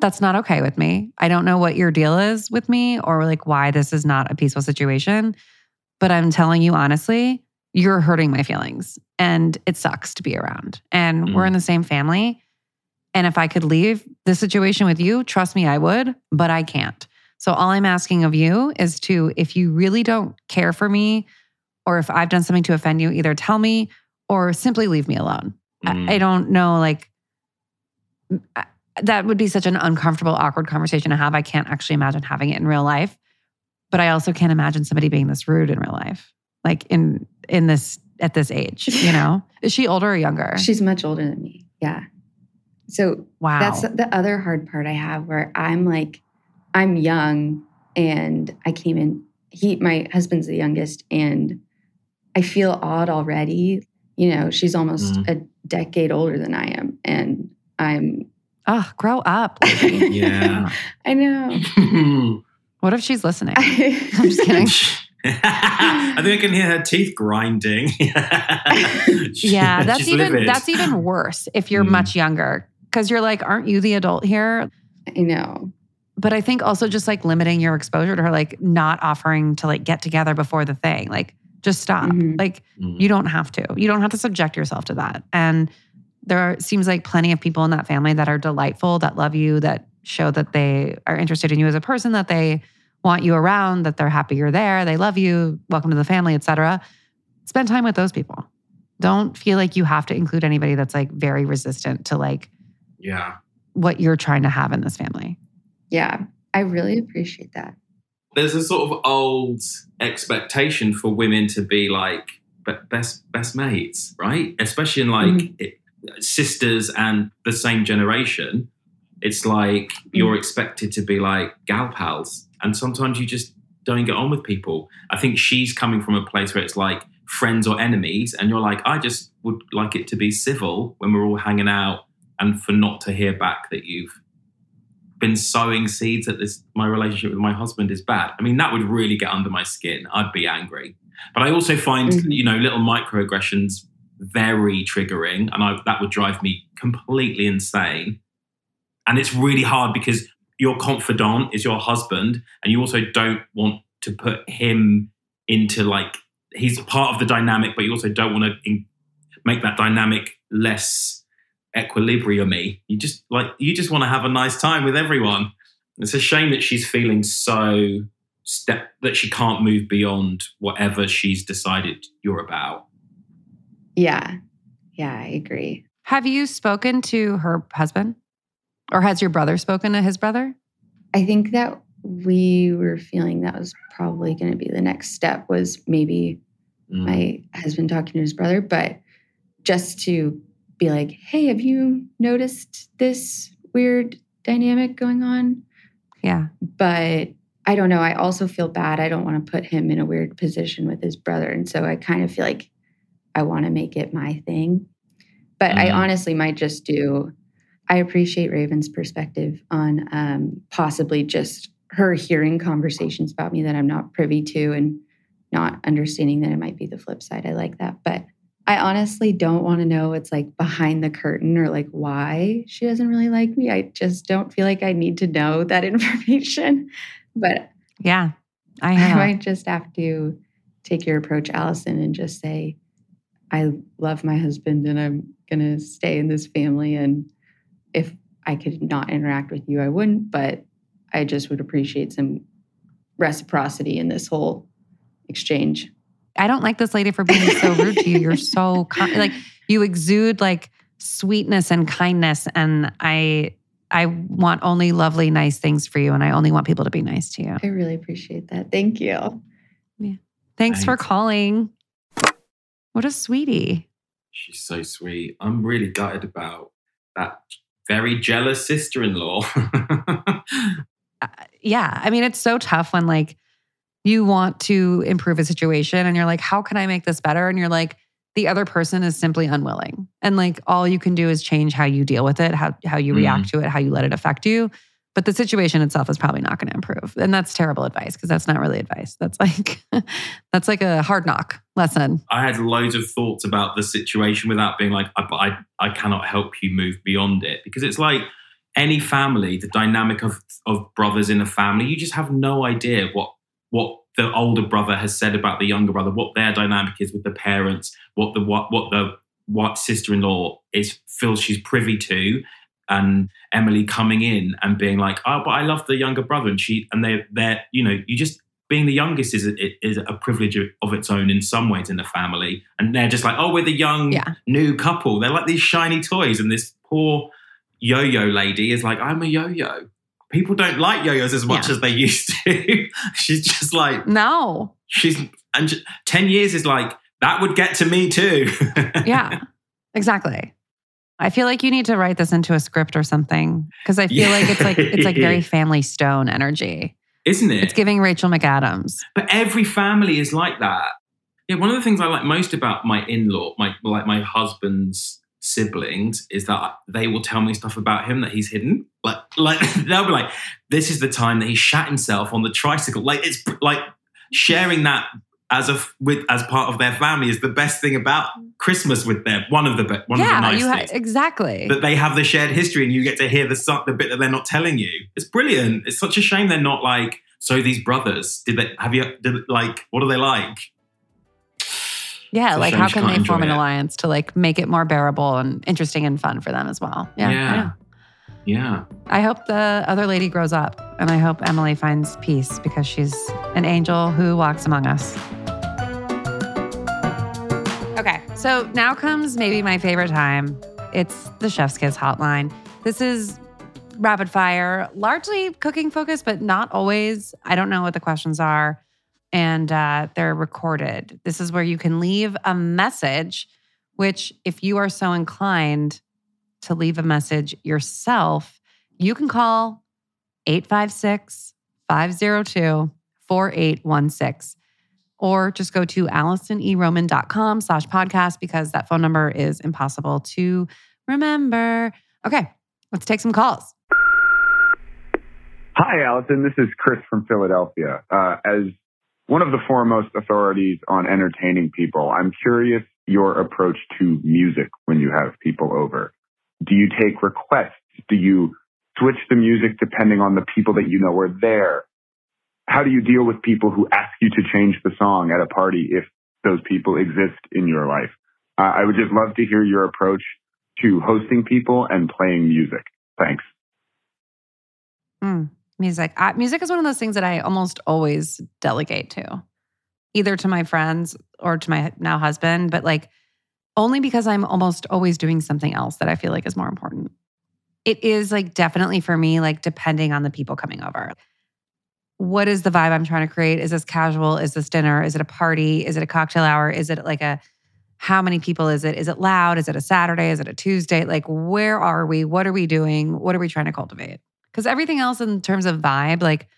that's not okay with me. I don't know what your deal is with me or like why this is not a peaceful situation. But I'm telling you honestly, you're hurting my feelings and it sucks to be around. And mm. we're in the same family. And if I could leave the situation with you, trust me, I would, but I can't. So all I'm asking of you is to, if you really don't care for me or if I've done something to offend you, either tell me or simply leave me alone. Mm. I, I don't know, like, that would be such an uncomfortable, awkward conversation to have. I can't actually imagine having it in real life. But I also can't imagine somebody being this rude in real life, like in in this at this age. You know, is she older or younger? She's much older than me. Yeah. So wow, that's the other hard part I have, where I'm like, I'm young, and I came in. He, my husband's the youngest, and I feel odd already. You know, she's almost mm. a decade older than I am, and I'm Oh, grow up. yeah. I know. what if she's listening? I'm just kidding. I think I can hear her teeth grinding. yeah, that's even livid. that's even worse if you're mm. much younger because you're like, aren't you the adult here? I know. But I think also just like limiting your exposure to her, like not offering to like get together before the thing, like just stop. Mm-hmm. Like mm. you don't have to. You don't have to subject yourself to that. And there are, seems like plenty of people in that family that are delightful, that love you, that show that they are interested in you as a person, that they want you around, that they're happy you're there, they love you, welcome to the family, etc. Spend time with those people. Don't feel like you have to include anybody that's like very resistant to like yeah, what you're trying to have in this family. Yeah, I really appreciate that. There's a sort of old expectation for women to be like best best mates, right? Especially in like mm-hmm. Sisters and the same generation, it's like you're mm. expected to be like gal pals. And sometimes you just don't get on with people. I think she's coming from a place where it's like friends or enemies. And you're like, I just would like it to be civil when we're all hanging out and for not to hear back that you've been sowing seeds that this my relationship with my husband is bad. I mean, that would really get under my skin. I'd be angry. But I also find, mm-hmm. you know, little microaggressions very triggering and I, that would drive me completely insane. And it's really hard because your confidant is your husband and you also don't want to put him into like he's part of the dynamic but you also don't want to in, make that dynamic less equilibriumy. You just like you just want to have a nice time with everyone. It's a shame that she's feeling so step that she can't move beyond whatever she's decided you're about yeah. Yeah, I agree. Have you spoken to her husband? Or has your brother spoken to his brother? I think that we were feeling that was probably going to be the next step was maybe mm. my husband talking to his brother, but just to be like, "Hey, have you noticed this weird dynamic going on?" Yeah. But I don't know. I also feel bad. I don't want to put him in a weird position with his brother. And so I kind of feel like I want to make it my thing. But mm-hmm. I honestly might just do I appreciate Raven's perspective on um, possibly just her hearing conversations about me that I'm not privy to and not understanding that it might be the flip side. I like that. But I honestly don't want to know what's like behind the curtain or like why she doesn't really like me. I just don't feel like I need to know that information. But yeah, I, I might just have to take your approach, Alison, and just say, I love my husband and I'm going to stay in this family. And if I could not interact with you, I wouldn't. But I just would appreciate some reciprocity in this whole exchange. I don't like this lady for being so rude to you. You're so like you exude like sweetness and kindness and I I want only lovely nice things for you and I only want people to be nice to you. I really appreciate that. Thank you. Yeah. Thanks, Thanks. for calling. What a sweetie. She's so sweet. I'm really gutted about that very jealous sister-in-law. uh, yeah, I mean it's so tough when like you want to improve a situation and you're like, how can I make this better? And you're like, the other person is simply unwilling. And like all you can do is change how you deal with it, how, how you mm react to it, how you let it affect you. But the situation itself is probably not going to improve. And that's terrible advice because that's not really advice. That's like that's like a hard knock lesson. I had loads of thoughts about the situation without being like, I, I, I cannot help you move beyond it. Because it's like any family, the dynamic of, of brothers in a family, you just have no idea what what the older brother has said about the younger brother, what their dynamic is with the parents, what the what what the what sister-in-law is feels she's privy to, and Emily coming in and being like, "Oh, but I love the younger brother," and she and they they're you know you just being the youngest is a, is a privilege of its own in some ways in the family, and they're just like, "Oh, we're the young yeah. new couple." They're like these shiny toys, and this poor yo-yo lady is like, "I'm a yo-yo." people don't like yo-yos as much yeah. as they used to. she's just like no. She's and ten years is like that would get to me too. yeah, exactly. I feel like you need to write this into a script or something because I feel yeah. like it's like it's like very Family Stone energy, isn't it? It's giving Rachel McAdams. But every family is like that. Yeah, one of the things I like most about my in-law, my like my husband's siblings is that they will tell me stuff about him that he's hidden. Like, like they'll be like, "This is the time that he shat himself on the tricycle." Like, it's like sharing that as a with as part of their family is the best thing about Christmas with them. One of the one yeah, of the nice ha- things exactly that they have the shared history, and you get to hear the the bit that they're not telling you. It's brilliant. It's such a shame they're not like. So these brothers, did they have you? Did like what are they like? Yeah, like how can they form an it. alliance to like make it more bearable and interesting and fun for them as well? Yeah. Yeah. yeah. I hope the other lady grows up and I hope Emily finds peace because she's an angel who walks among us. Okay, so now comes maybe my favorite time. It's the Chef's Kiss hotline. This is rapid fire, largely cooking focused, but not always. I don't know what the questions are and uh, they're recorded. This is where you can leave a message, which, if you are so inclined to leave a message yourself, you can call 856 502 4816 or just go to alisoneroman.com slash podcast because that phone number is impossible to remember. Okay, let's take some calls. Hi, Alison. This is Chris from Philadelphia. Uh, as one of the foremost authorities on entertaining people. I'm curious your approach to music when you have people over. Do you take requests? Do you switch the music depending on the people that you know are there? How do you deal with people who ask you to change the song at a party if those people exist in your life? Uh, I would just love to hear your approach to hosting people and playing music. Thanks. Mm. Music. Music is one of those things that I almost always delegate to, either to my friends or to my now husband, but like only because I'm almost always doing something else that I feel like is more important. It is like definitely for me, like depending on the people coming over. What is the vibe I'm trying to create? Is this casual? Is this dinner? Is it a party? Is it a cocktail hour? Is it like a how many people is it? Is it loud? Is it a Saturday? Is it a Tuesday? Like, where are we? What are we doing? What are we trying to cultivate? Because everything else in terms of vibe, like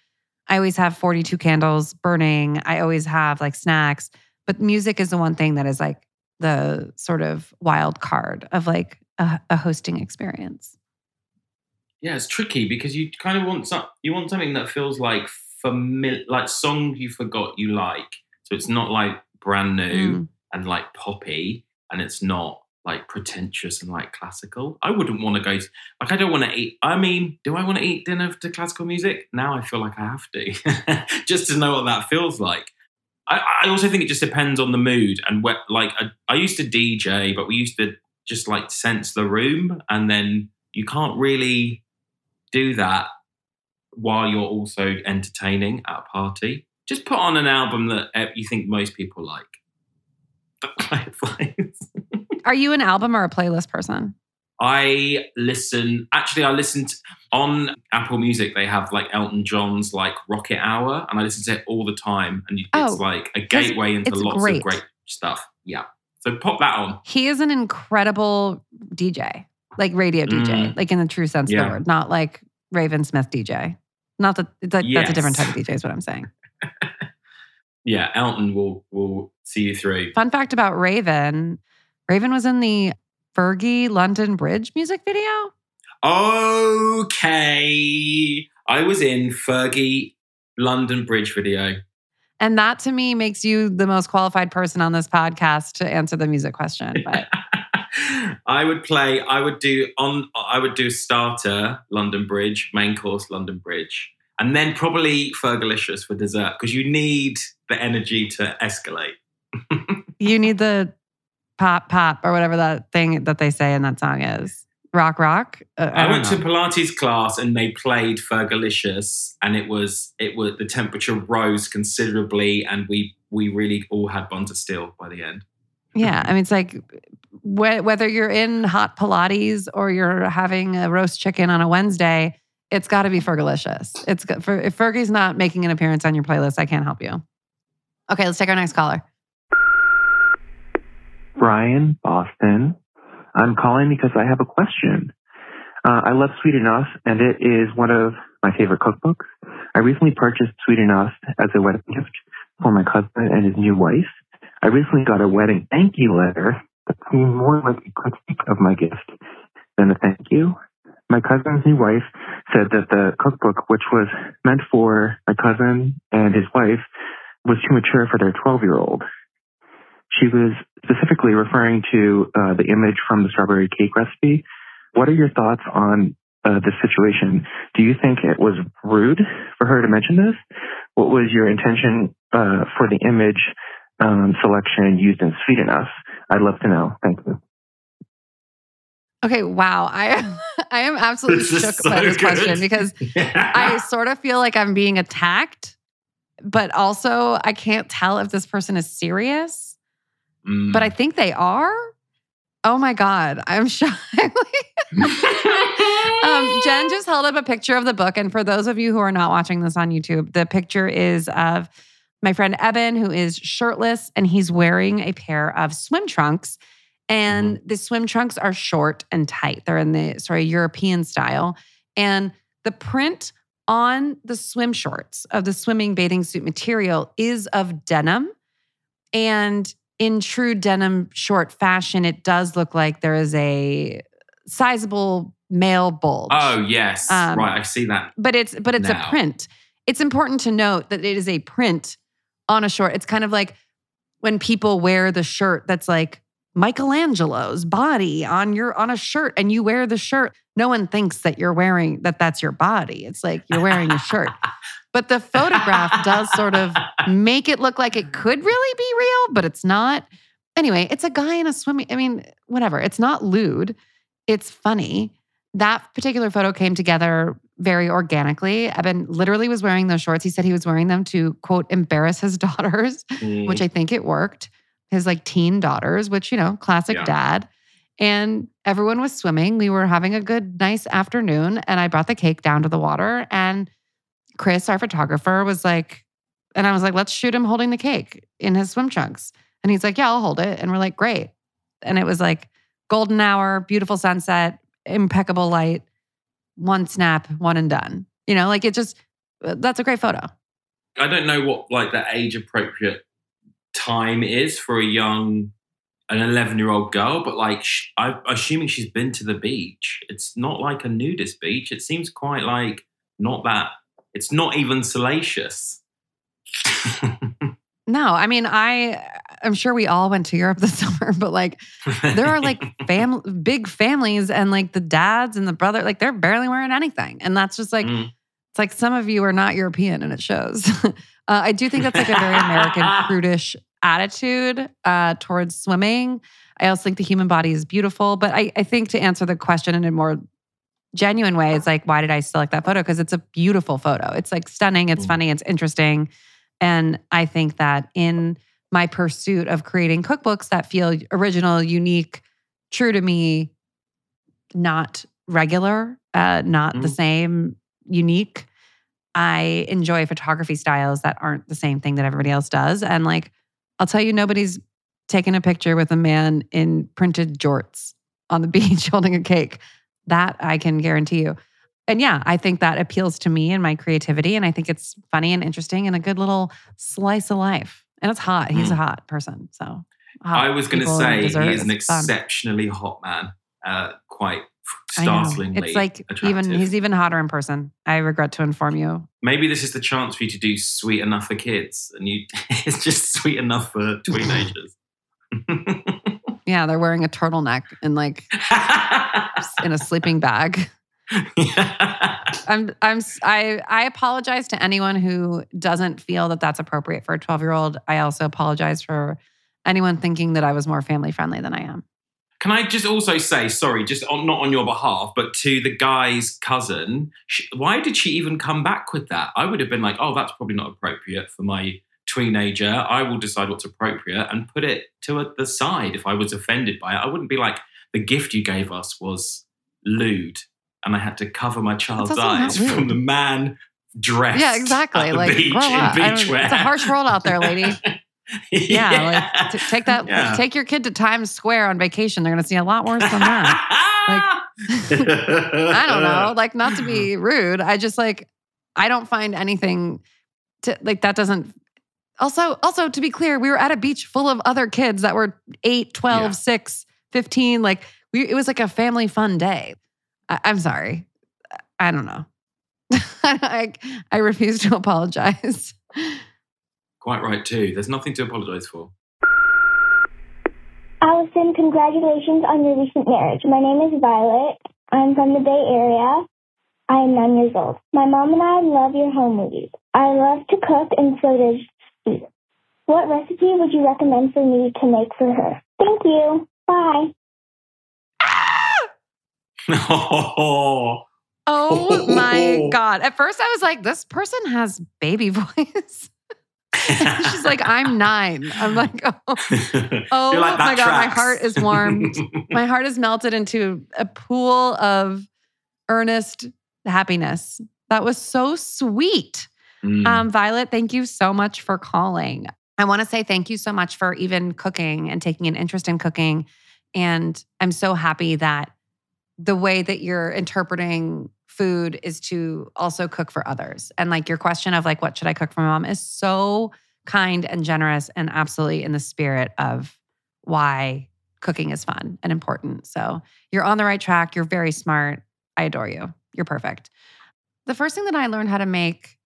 I always have 42 candles burning. I always have like snacks. But music is the one thing that is like the sort of wild card of like a, a hosting experience. Yeah, it's tricky because you kind of want some, you want something that feels like familiar, like songs you forgot you like. So it's not like brand new mm. and like poppy, and it's not like pretentious and like classical. I wouldn't want to go like I don't want to eat. I mean, do I want to eat dinner to classical music? Now I feel like I have to, just to know what that feels like. I, I, also think it just depends on the mood and what. Like I, I used to DJ, but we used to just like sense the room, and then you can't really do that while you're also entertaining at a party. Just put on an album that eh, you think most people like. Are you an album or a playlist person? I listen. Actually, I listened on Apple Music. They have like Elton John's like Rocket Hour, and I listen to it all the time. And it's oh, like a gateway into lots great. of great stuff. Yeah. So pop that on. He is an incredible DJ, like radio DJ, mm. like in the true sense yeah. of the word, not like Raven Smith DJ. Not that, that yes. that's a different type of DJ, is what I'm saying. yeah, Elton will will see you through. Fun fact about Raven: Raven was in the Fergie London Bridge music video. Okay, I was in Fergie London Bridge video. And that to me makes you the most qualified person on this podcast to answer the music question. But I would play, I would do on I would do starter London Bridge, main course London Bridge. And then probably Fergalicious for dessert because you need the energy to escalate. you need the pop pop or whatever that thing that they say in that song is. Rock rock? Uh, i, I went know. to pilates class and they played fergalicious and it was it was the temperature rose considerably and we we really all had buns of steel by the end. Yeah i mean it's like wh- whether you're in hot pilates or you're having a roast chicken on a wednesday it's got to be fergalicious. It's for if fergie's not making an appearance on your playlist i can't help you. Okay let's take our next caller brian boston I'm calling because I have a question. Uh, I love Sweet Enough, and it is one of my favorite cookbooks. I recently purchased Sweet Enough as a wedding gift for my cousin and his new wife. I recently got a wedding thank you letter that seemed more like a critique of my gift than a thank you. My cousin's new wife said that the cookbook, which was meant for my cousin and his wife, was too mature for their 12 year old. She was specifically referring to uh, the image from the strawberry cake recipe. What are your thoughts on uh, this situation? Do you think it was rude for her to mention this? What was your intention uh, for the image um, selection used in Sweet Enough? I'd love to know. Thank you. Okay, wow. I I am absolutely this shook so by this good. question because yeah. I sort of feel like I'm being attacked, but also I can't tell if this person is serious Mm. But I think they are. Oh my God, I'm shocked. um, Jen just held up a picture of the book. And for those of you who are not watching this on YouTube, the picture is of my friend Eben, who is shirtless and he's wearing a pair of swim trunks. And mm-hmm. the swim trunks are short and tight. They're in the sorry European style. And the print on the swim shorts of the swimming bathing suit material is of denim. And in true denim short fashion, it does look like there is a sizable male bulge. Oh yes, um, right. I see that. But it's but it's now. a print. It's important to note that it is a print on a short. It's kind of like when people wear the shirt that's like Michelangelo's body on your on a shirt and you wear the shirt. No one thinks that you're wearing that that's your body. It's like you're wearing a shirt. But the photograph does sort of make it look like it could really be real, but it's not. Anyway, it's a guy in a swimming. I mean, whatever. It's not lewd. It's funny. That particular photo came together very organically. Eben literally was wearing those shorts. He said he was wearing them to quote embarrass his daughters, mm. which I think it worked. His like teen daughters, which you know, classic yeah. dad. And everyone was swimming. We were having a good, nice afternoon. And I brought the cake down to the water and Chris, our photographer, was like, and I was like, let's shoot him holding the cake in his swim trunks. And he's like, yeah, I'll hold it. And we're like, great. And it was like golden hour, beautiful sunset, impeccable light, one snap, one and done. You know, like it just, uh, that's a great photo. I don't know what like the age appropriate time is for a young an 11 year old girl, but like, I'm assuming she's been to the beach. It's not like a nudist beach. It seems quite like not that, it's not even salacious. no, I mean, I, I'm sure we all went to Europe this summer, but like, there are like fam- big families and like the dads and the brother, like they're barely wearing anything. And that's just like, mm. it's like some of you are not European and it shows. uh, I do think that's like a very American, prudish attitude uh, towards swimming. I also think the human body is beautiful. But I, I think to answer the question in a more genuine way, it's like, why did I select that photo? Because it's a beautiful photo. It's like stunning, it's mm. funny, it's interesting. And I think that in my pursuit of creating cookbooks that feel original, unique, true to me, not regular, uh, not mm. the same, unique. I enjoy photography styles that aren't the same thing that everybody else does. And like, I'll tell you, nobody's taken a picture with a man in printed jorts on the beach holding a cake. That I can guarantee you. And yeah, I think that appeals to me and my creativity. And I think it's funny and interesting and a good little slice of life. And it's hot. He's mm. a hot person. So I was going to say he is an exceptionally fun. hot man. Uh, quite startlingly. It's like attractive. even he's even hotter in person. I regret to inform you. Maybe this is the chance for you to do sweet enough for kids, and you it's just sweet enough for teenagers. yeah, they're wearing a turtleneck and like in a sleeping bag. I'm I'm I I apologize to anyone who doesn't feel that that's appropriate for a 12 year old. I also apologize for anyone thinking that I was more family friendly than I am. Can I just also say, sorry, just on, not on your behalf, but to the guy's cousin, she, why did she even come back with that? I would have been like, oh, that's probably not appropriate for my teenager. I will decide what's appropriate and put it to the side if I was offended by it. I wouldn't be like, the gift you gave us was lewd and I had to cover my child's eyes from the man dressed. Yeah, exactly. like, beach, it's a harsh world out there, lady. yeah, yeah. Like, t- take that. Yeah. Take your kid to Times Square on vacation. They're going to see a lot worse than that. like, I don't know. Like, not to be rude, I just like I don't find anything to like that doesn't. Also, also to be clear, we were at a beach full of other kids that were 8, 12, yeah. 6, 15. Like we, it was like a family fun day. I, I'm sorry. I don't know. I, I refuse to apologize. Quite right, too. There's nothing to apologize for. Alison, congratulations on your recent marriage. My name is Violet. I'm from the Bay Area. I am nine years old. My mom and I love your home movies. I love to cook, and so does she. What recipe would you recommend for me to make for her? Thank you. Bye. oh. oh my God. At first, I was like, this person has baby voice. She's like, I'm nine. I'm like, oh, oh like, my God, my heart is warmed. my heart is melted into a pool of earnest happiness. That was so sweet. Mm. Um, Violet, thank you so much for calling. I want to say thank you so much for even cooking and taking an interest in cooking. And I'm so happy that the way that you're interpreting food is to also cook for others. And like your question of like, what should I cook for mom is so kind and generous and absolutely in the spirit of why cooking is fun and important. So you're on the right track. You're very smart. I adore you. You're perfect. The first thing that I learned how to make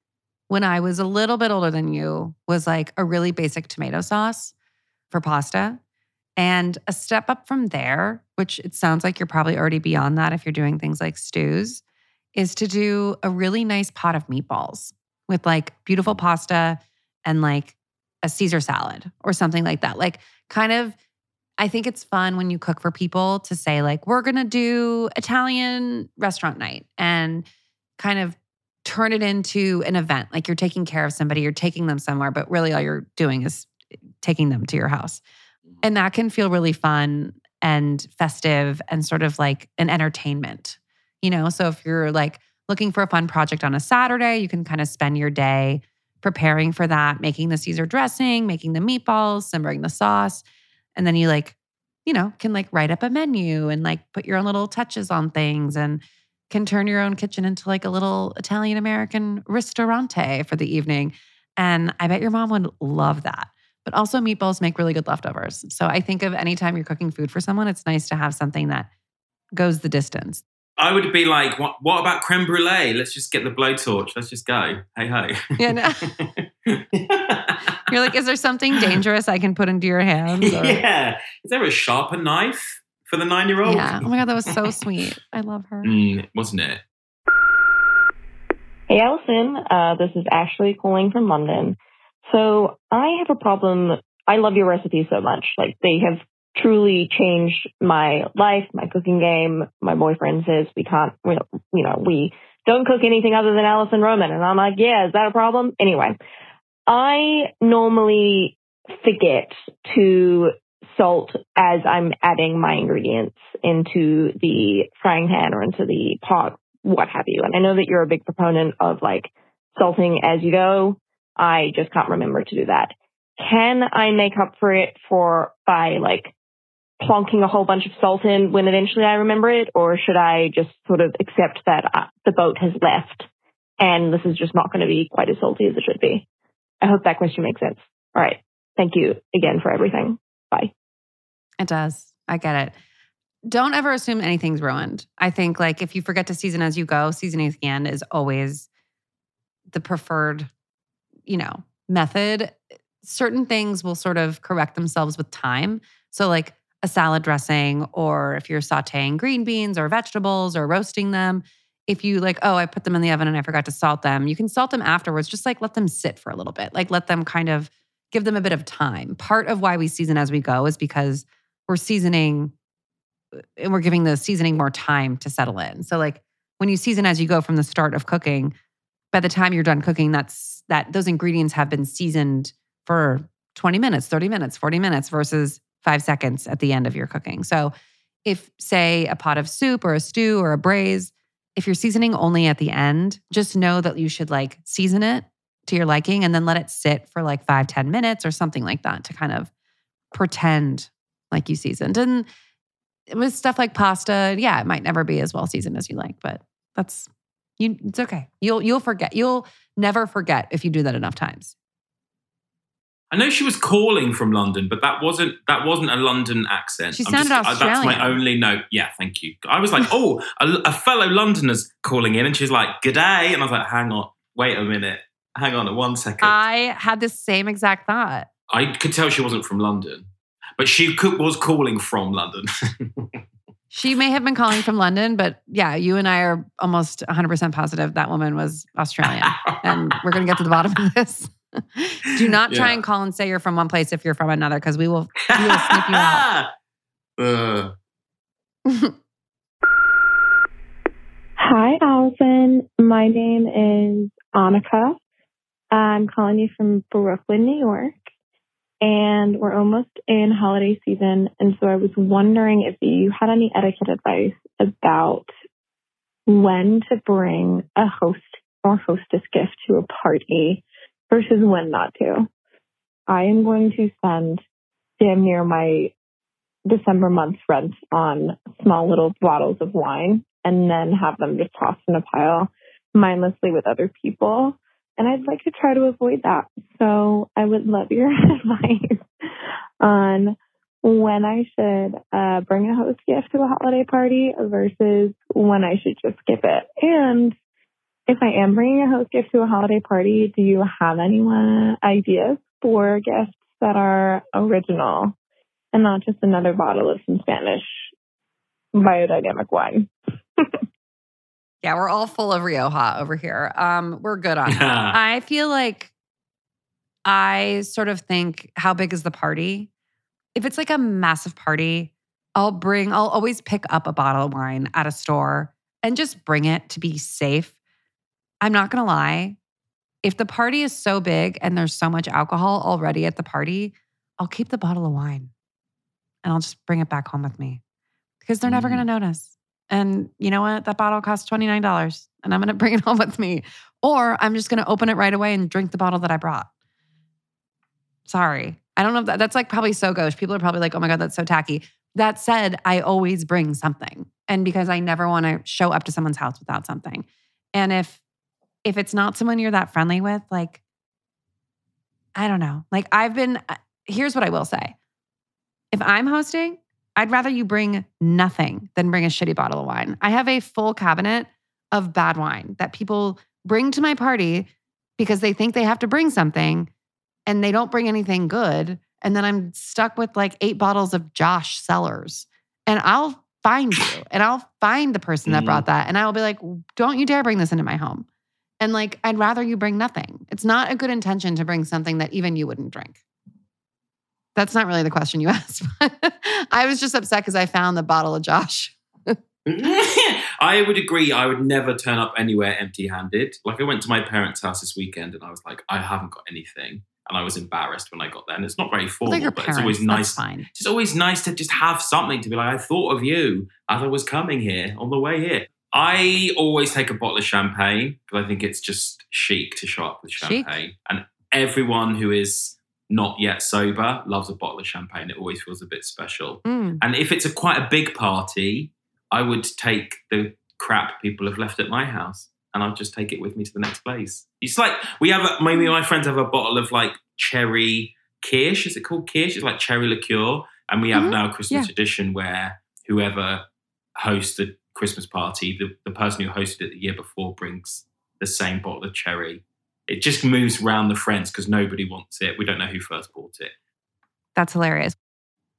when I was a little bit older than you was like a really basic tomato sauce for pasta. And a step up from there, which it sounds like you're probably already beyond that if you're doing things like stews, is to do a really nice pot of meatballs with like beautiful pasta and like a Caesar salad or something like that. Like, kind of, I think it's fun when you cook for people to say, like, we're going to do Italian restaurant night and kind of turn it into an event. Like, you're taking care of somebody, you're taking them somewhere, but really all you're doing is taking them to your house. Mm-hmm. And that can feel really fun and festive and sort of like an entertainment, you know? So if you're like looking for a fun project on a Saturday, you can kind of spend your day preparing for that, making the Caesar dressing, making the meatballs, simmering the sauce. And then you like, you know, can like write up a menu and like put your own little touches on things and can turn your own kitchen into like a little Italian American ristorante for the evening. And I bet your mom would love that. but also meatballs make really good leftovers. So I think of anytime you're cooking food for someone, it's nice to have something that goes the distance. I would be like, what, what about creme brulee? Let's just get the blowtorch. Let's just go. Hey ho. Yeah, no. You're like, is there something dangerous I can put into your hands? Or? Yeah. Is there a sharper knife for the nine year old? Yeah. Oh my God, that was so sweet. I love her. Mm, wasn't it? Hey, Alison. Uh, this is Ashley calling from London. So I have a problem. I love your recipes so much. Like they have truly changed my life, my cooking game. My boyfriend says we can't, you know, we don't cook anything other than Alison Roman. And I'm like, yeah, is that a problem? Anyway, I normally forget to salt as I'm adding my ingredients into the frying pan or into the pot, what have you. And I know that you're a big proponent of like salting as you go. I just can't remember to do that. Can I make up for it for by like plonking a whole bunch of salt in when eventually I remember it, or should I just sort of accept that uh, the boat has left and this is just not going to be quite as salty as it should be? I hope that question makes sense. All right. Thank you again for everything. Bye. It does. I get it. Don't ever assume anything's ruined. I think like if you forget to season as you go, seasoning at the end is always the preferred, you know, method. Certain things will sort of correct themselves with time. So like a salad dressing or if you're sauteing green beans or vegetables or roasting them, if you like, oh, I put them in the oven and I forgot to salt them, you can salt them afterwards. Just like let them sit for a little bit, like let them kind of give them a bit of time. Part of why we season as we go is because we're seasoning uh, and we're giving the seasoning more time to settle in. So, like when you season as you go from the start of cooking, by the time you're done cooking, that's that those ingredients have been seasoned for 20 minutes, 30 minutes, 40 minutes versus five seconds at the end of your cooking. So, if, say, a pot of soup or a stew or a braise, if you're seasoning only at the end, just know that you should like season it to your liking and then let it sit for like five, ten minutes or something like that to kind of pretend like you seasoned. And with stuff like pasta, yeah, it might never be as well seasoned as you like, but that's you it's okay. You'll you'll forget. You'll never forget if you do that enough times. I know she was calling from London, but that wasn't that wasn't a London accent. She sounded just, Australian. That's my only note. Yeah, thank you. I was like, oh, a, a, fellow Londoner's calling in, and she's like, "Good day," and I was like, "Hang on, wait a minute, hang on, one second. I had the same exact thought. I could tell she wasn't from London, but she could, was calling from London. she may have been calling from London, but yeah, you and I are almost 100% positive that woman was Australian, and we're going to get to the bottom of this. Do not try yeah. and call and say you're from one place if you're from another, because we will, we will sniff you out. Uh. Hi, Alison. My name is Annika. I'm calling you from Brooklyn, New York, and we're almost in holiday season. And so I was wondering if you had any etiquette advice about when to bring a host or hostess gift to a party versus when not to. I am going to spend damn near my December month's rent on small little bottles of wine and then have them just tossed in a pile mindlessly with other people. And I'd like to try to avoid that. So I would love your advice on when I should uh, bring a host gift to a holiday party versus when I should just skip it. And if I am bringing a host gift to a holiday party, do you have any ideas for gifts that are original and not just another bottle of some Spanish biodynamic wine? yeah, we're all full of Rioja over here. Um, we're good on that. I feel like I sort of think, how big is the party? If it's like a massive party, I'll bring, I'll always pick up a bottle of wine at a store and just bring it to be safe I'm not going to lie. If the party is so big and there's so much alcohol already at the party, I'll keep the bottle of wine and I'll just bring it back home with me because they're mm. never going to notice. And you know what? That bottle costs $29 and I'm going to bring it home with me. Or I'm just going to open it right away and drink the bottle that I brought. Sorry. I don't know if that, that's like probably so gauche. People are probably like, oh my God, that's so tacky. That said, I always bring something. And because I never want to show up to someone's house without something. And if if it's not someone you're that friendly with, like, I don't know. Like, I've been, uh, here's what I will say. If I'm hosting, I'd rather you bring nothing than bring a shitty bottle of wine. I have a full cabinet of bad wine that people bring to my party because they think they have to bring something and they don't bring anything good. And then I'm stuck with like eight bottles of Josh Cellars. And I'll find you and I'll find the person that brought mm. that. And I will be like, don't you dare bring this into my home. And like, I'd rather you bring nothing. It's not a good intention to bring something that even you wouldn't drink. That's not really the question you asked. I was just upset because I found the bottle of Josh. I would agree. I would never turn up anywhere empty handed. Like I went to my parents' house this weekend and I was like, I haven't got anything. And I was embarrassed when I got there. And it's not very formal, but parents. it's always nice. fine. It's always nice to just have something to be like, I thought of you as I was coming here on the way here. I always take a bottle of champagne because I think it's just chic to show up with Chic. champagne. And everyone who is not yet sober loves a bottle of champagne. It always feels a bit special. Mm. And if it's a quite a big party, I would take the crap people have left at my house and I'll just take it with me to the next place. It's like we have, a, maybe my friends have a bottle of like cherry kirsch. Is it called kirsch? It's like cherry liqueur. And we have Mhm. now a Christmas Yeah. edition where whoever hosts the Christmas party, the, the person who hosted it the year before brings the same bottle of cherry. It just moves around the friends because nobody wants it. We don't know who first bought it. That's hilarious.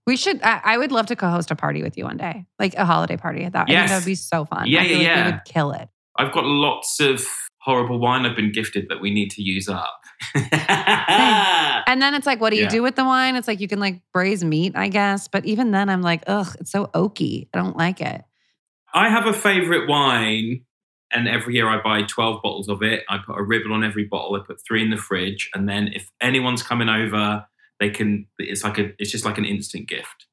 We should. I, I would love to co-host a party with you one day, like a holiday party. That I think Yes. that would be so fun. Yeah, I yeah, like yeah. We would kill it. I've got lots of horrible wine I've been gifted that we need to use up. And then it's like, what do you Yeah. do with the wine? It's like you can like braise meat, I guess. But even then, I'm like, ugh, it's so oaky. I don't like it. I have a favorite wine, and every year I buy 12 bottles of it. I put a ribbon on every bottle. I put three in the fridge. And then if anyone's coming over, they can, it's like a, it's just like an instant gift.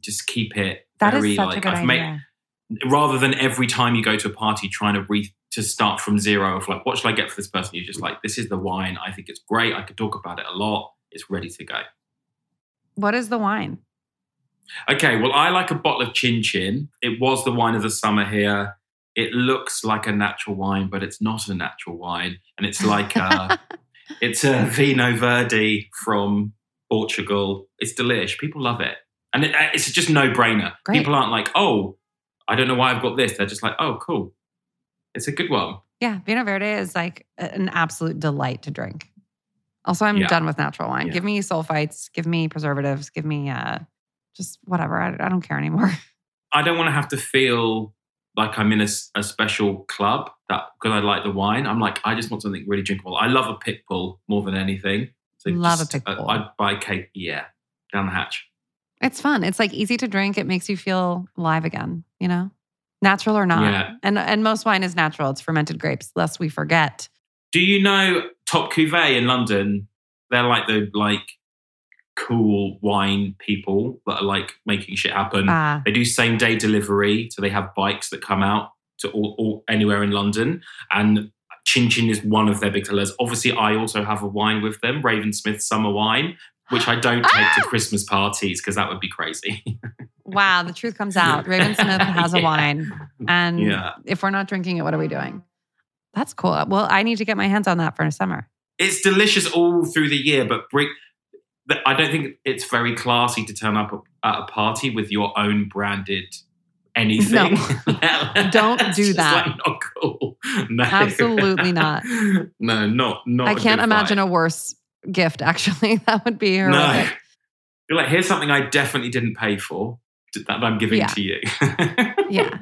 Just keep it That is very such like, a good I've made- rather than every time you go to a party trying to re to start from zero of like what should I get for this person? You're just like, this is the wine. I think it's great. I could talk about it a lot. It's ready to go. what is the wine? Okay, well, I like a bottle of Chin Chin. It was the wine of the summer here. It looks like a natural wine, but it's not a natural wine, and it's like a, it's a Vino Verde from Portugal. It's delish. People love it, and it, it's just no brainer. People aren't like, oh, I don't know why I've got this. They're just like, oh, cool. It's a good one. Yeah, Vino Verde is like an absolute delight to drink. Also, I'm Yeah. done with natural wine. Yeah. Give me sulfites, give me preservatives, give me uh, just whatever. I, I don't care anymore. I don't want to have to feel like I'm in a, a special club that because I like the wine. I'm like, I just want something really drinkable. I love a Picpoul more than anything. So Love a just, pit uh, bull. I'd buy cake. Yeah, down the hatch. It's fun. It's like easy to drink. It makes you feel alive again, you know? Natural or not. Yeah. And and most wine is natural. It's fermented grapes, lest we forget. Do you know Top Cuvée in London? They're like the like cool wine people that are like making shit happen. Ah, They do same day delivery, so they have bikes that come out to all, all anywhere in London. And Chin Chin is one of their big sellers. Obviously, I also have a wine with them, Raven Smith Summer Wine, which I don't take to Ah! Christmas parties because that would be crazy. wow, the truth comes out. Raven Smith has a wine. And Yeah. if we're not drinking it, what are we doing? That's cool. Well, I need to get my hands on that for summer. it's delicious all through the year, but bring. I don't think it's very classy to turn up at a party with your own branded anything. No. Don't do that. Like, not cool. No. Absolutely not. no, not not. I can't imagine vibe. a worse gift, actually. That would be No. horrific. You're like, here's something I definitely didn't pay for that I'm giving Yeah. to you. yeah.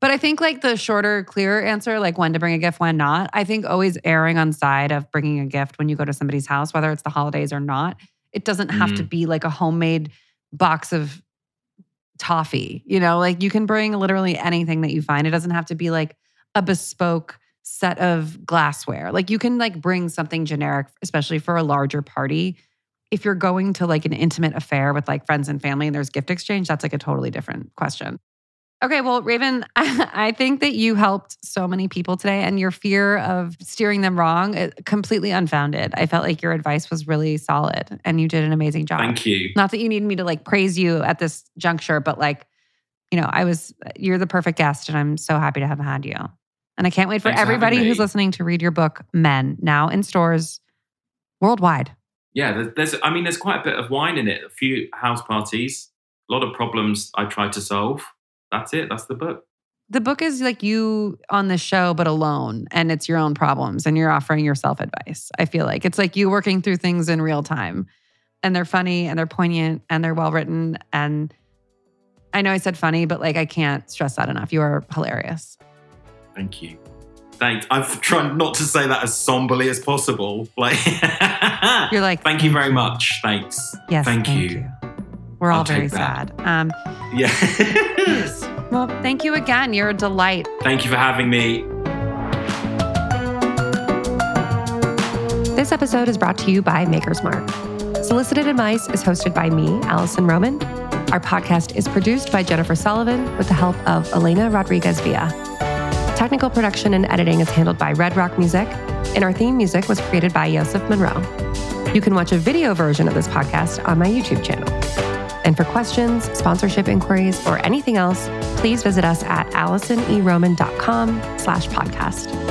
But I think like the shorter, clearer answer, like when to bring a gift, when not, I think always erring on side of bringing a gift when you go to somebody's house, whether it's the holidays or not. It doesn't have to Mm. be like a homemade box of toffee, you know, like you can bring literally anything that you find. It doesn't have to be like a bespoke set of glassware. Like you can like bring something generic, especially for a larger party. If you're going to like an intimate affair with like friends and family and there's gift exchange, that's like a totally different question. Okay, well, Raven, I think that you helped so many people today, and your fear of steering them wrong is completely unfounded. I felt like your advice was really solid, and you did an amazing job. Thank you. Not that you need me to like praise you at this juncture, but like, you know, I was, you're the perfect guest, and I'm so happy to have had you. And I can't wait for Thanks for everybody who's listening to read your book, Men, now in stores worldwide. yeah, there's, I mean, there's quite a bit of wine in it. A few house parties, a lot of problems I tried to solve. That's it. That's the book. The book is like you on the show, but alone, and it's your own problems, and you're offering yourself advice. I feel like it's like you working through things in real time, and they're funny and they're poignant and they're well written. And I know I said funny, but like I can't stress that enough. You are hilarious. Thank you. Thanks. I've tried not to say that as somberly as possible. Like you're like, thank you very much. Thanks. Yes, thank, thank you. you. We're all very sad. Um, yeah. well, thank you again. You're a delight. Thank you for having me. This episode is brought to you by Maker's Mark. Solicited Advice is hosted by me, Alison Roman. Our podcast is produced by Jennifer Sullivan with the help of Elena Rodriguez Villa. Technical production and editing is handled by Redd Rock Music, and our theme music was created by Joseph Monroe. You can watch a video version of this podcast on my YouTube channel. And for questions, sponsorship inquiries, or anything else, please visit us at alisoneroman.com slash podcast.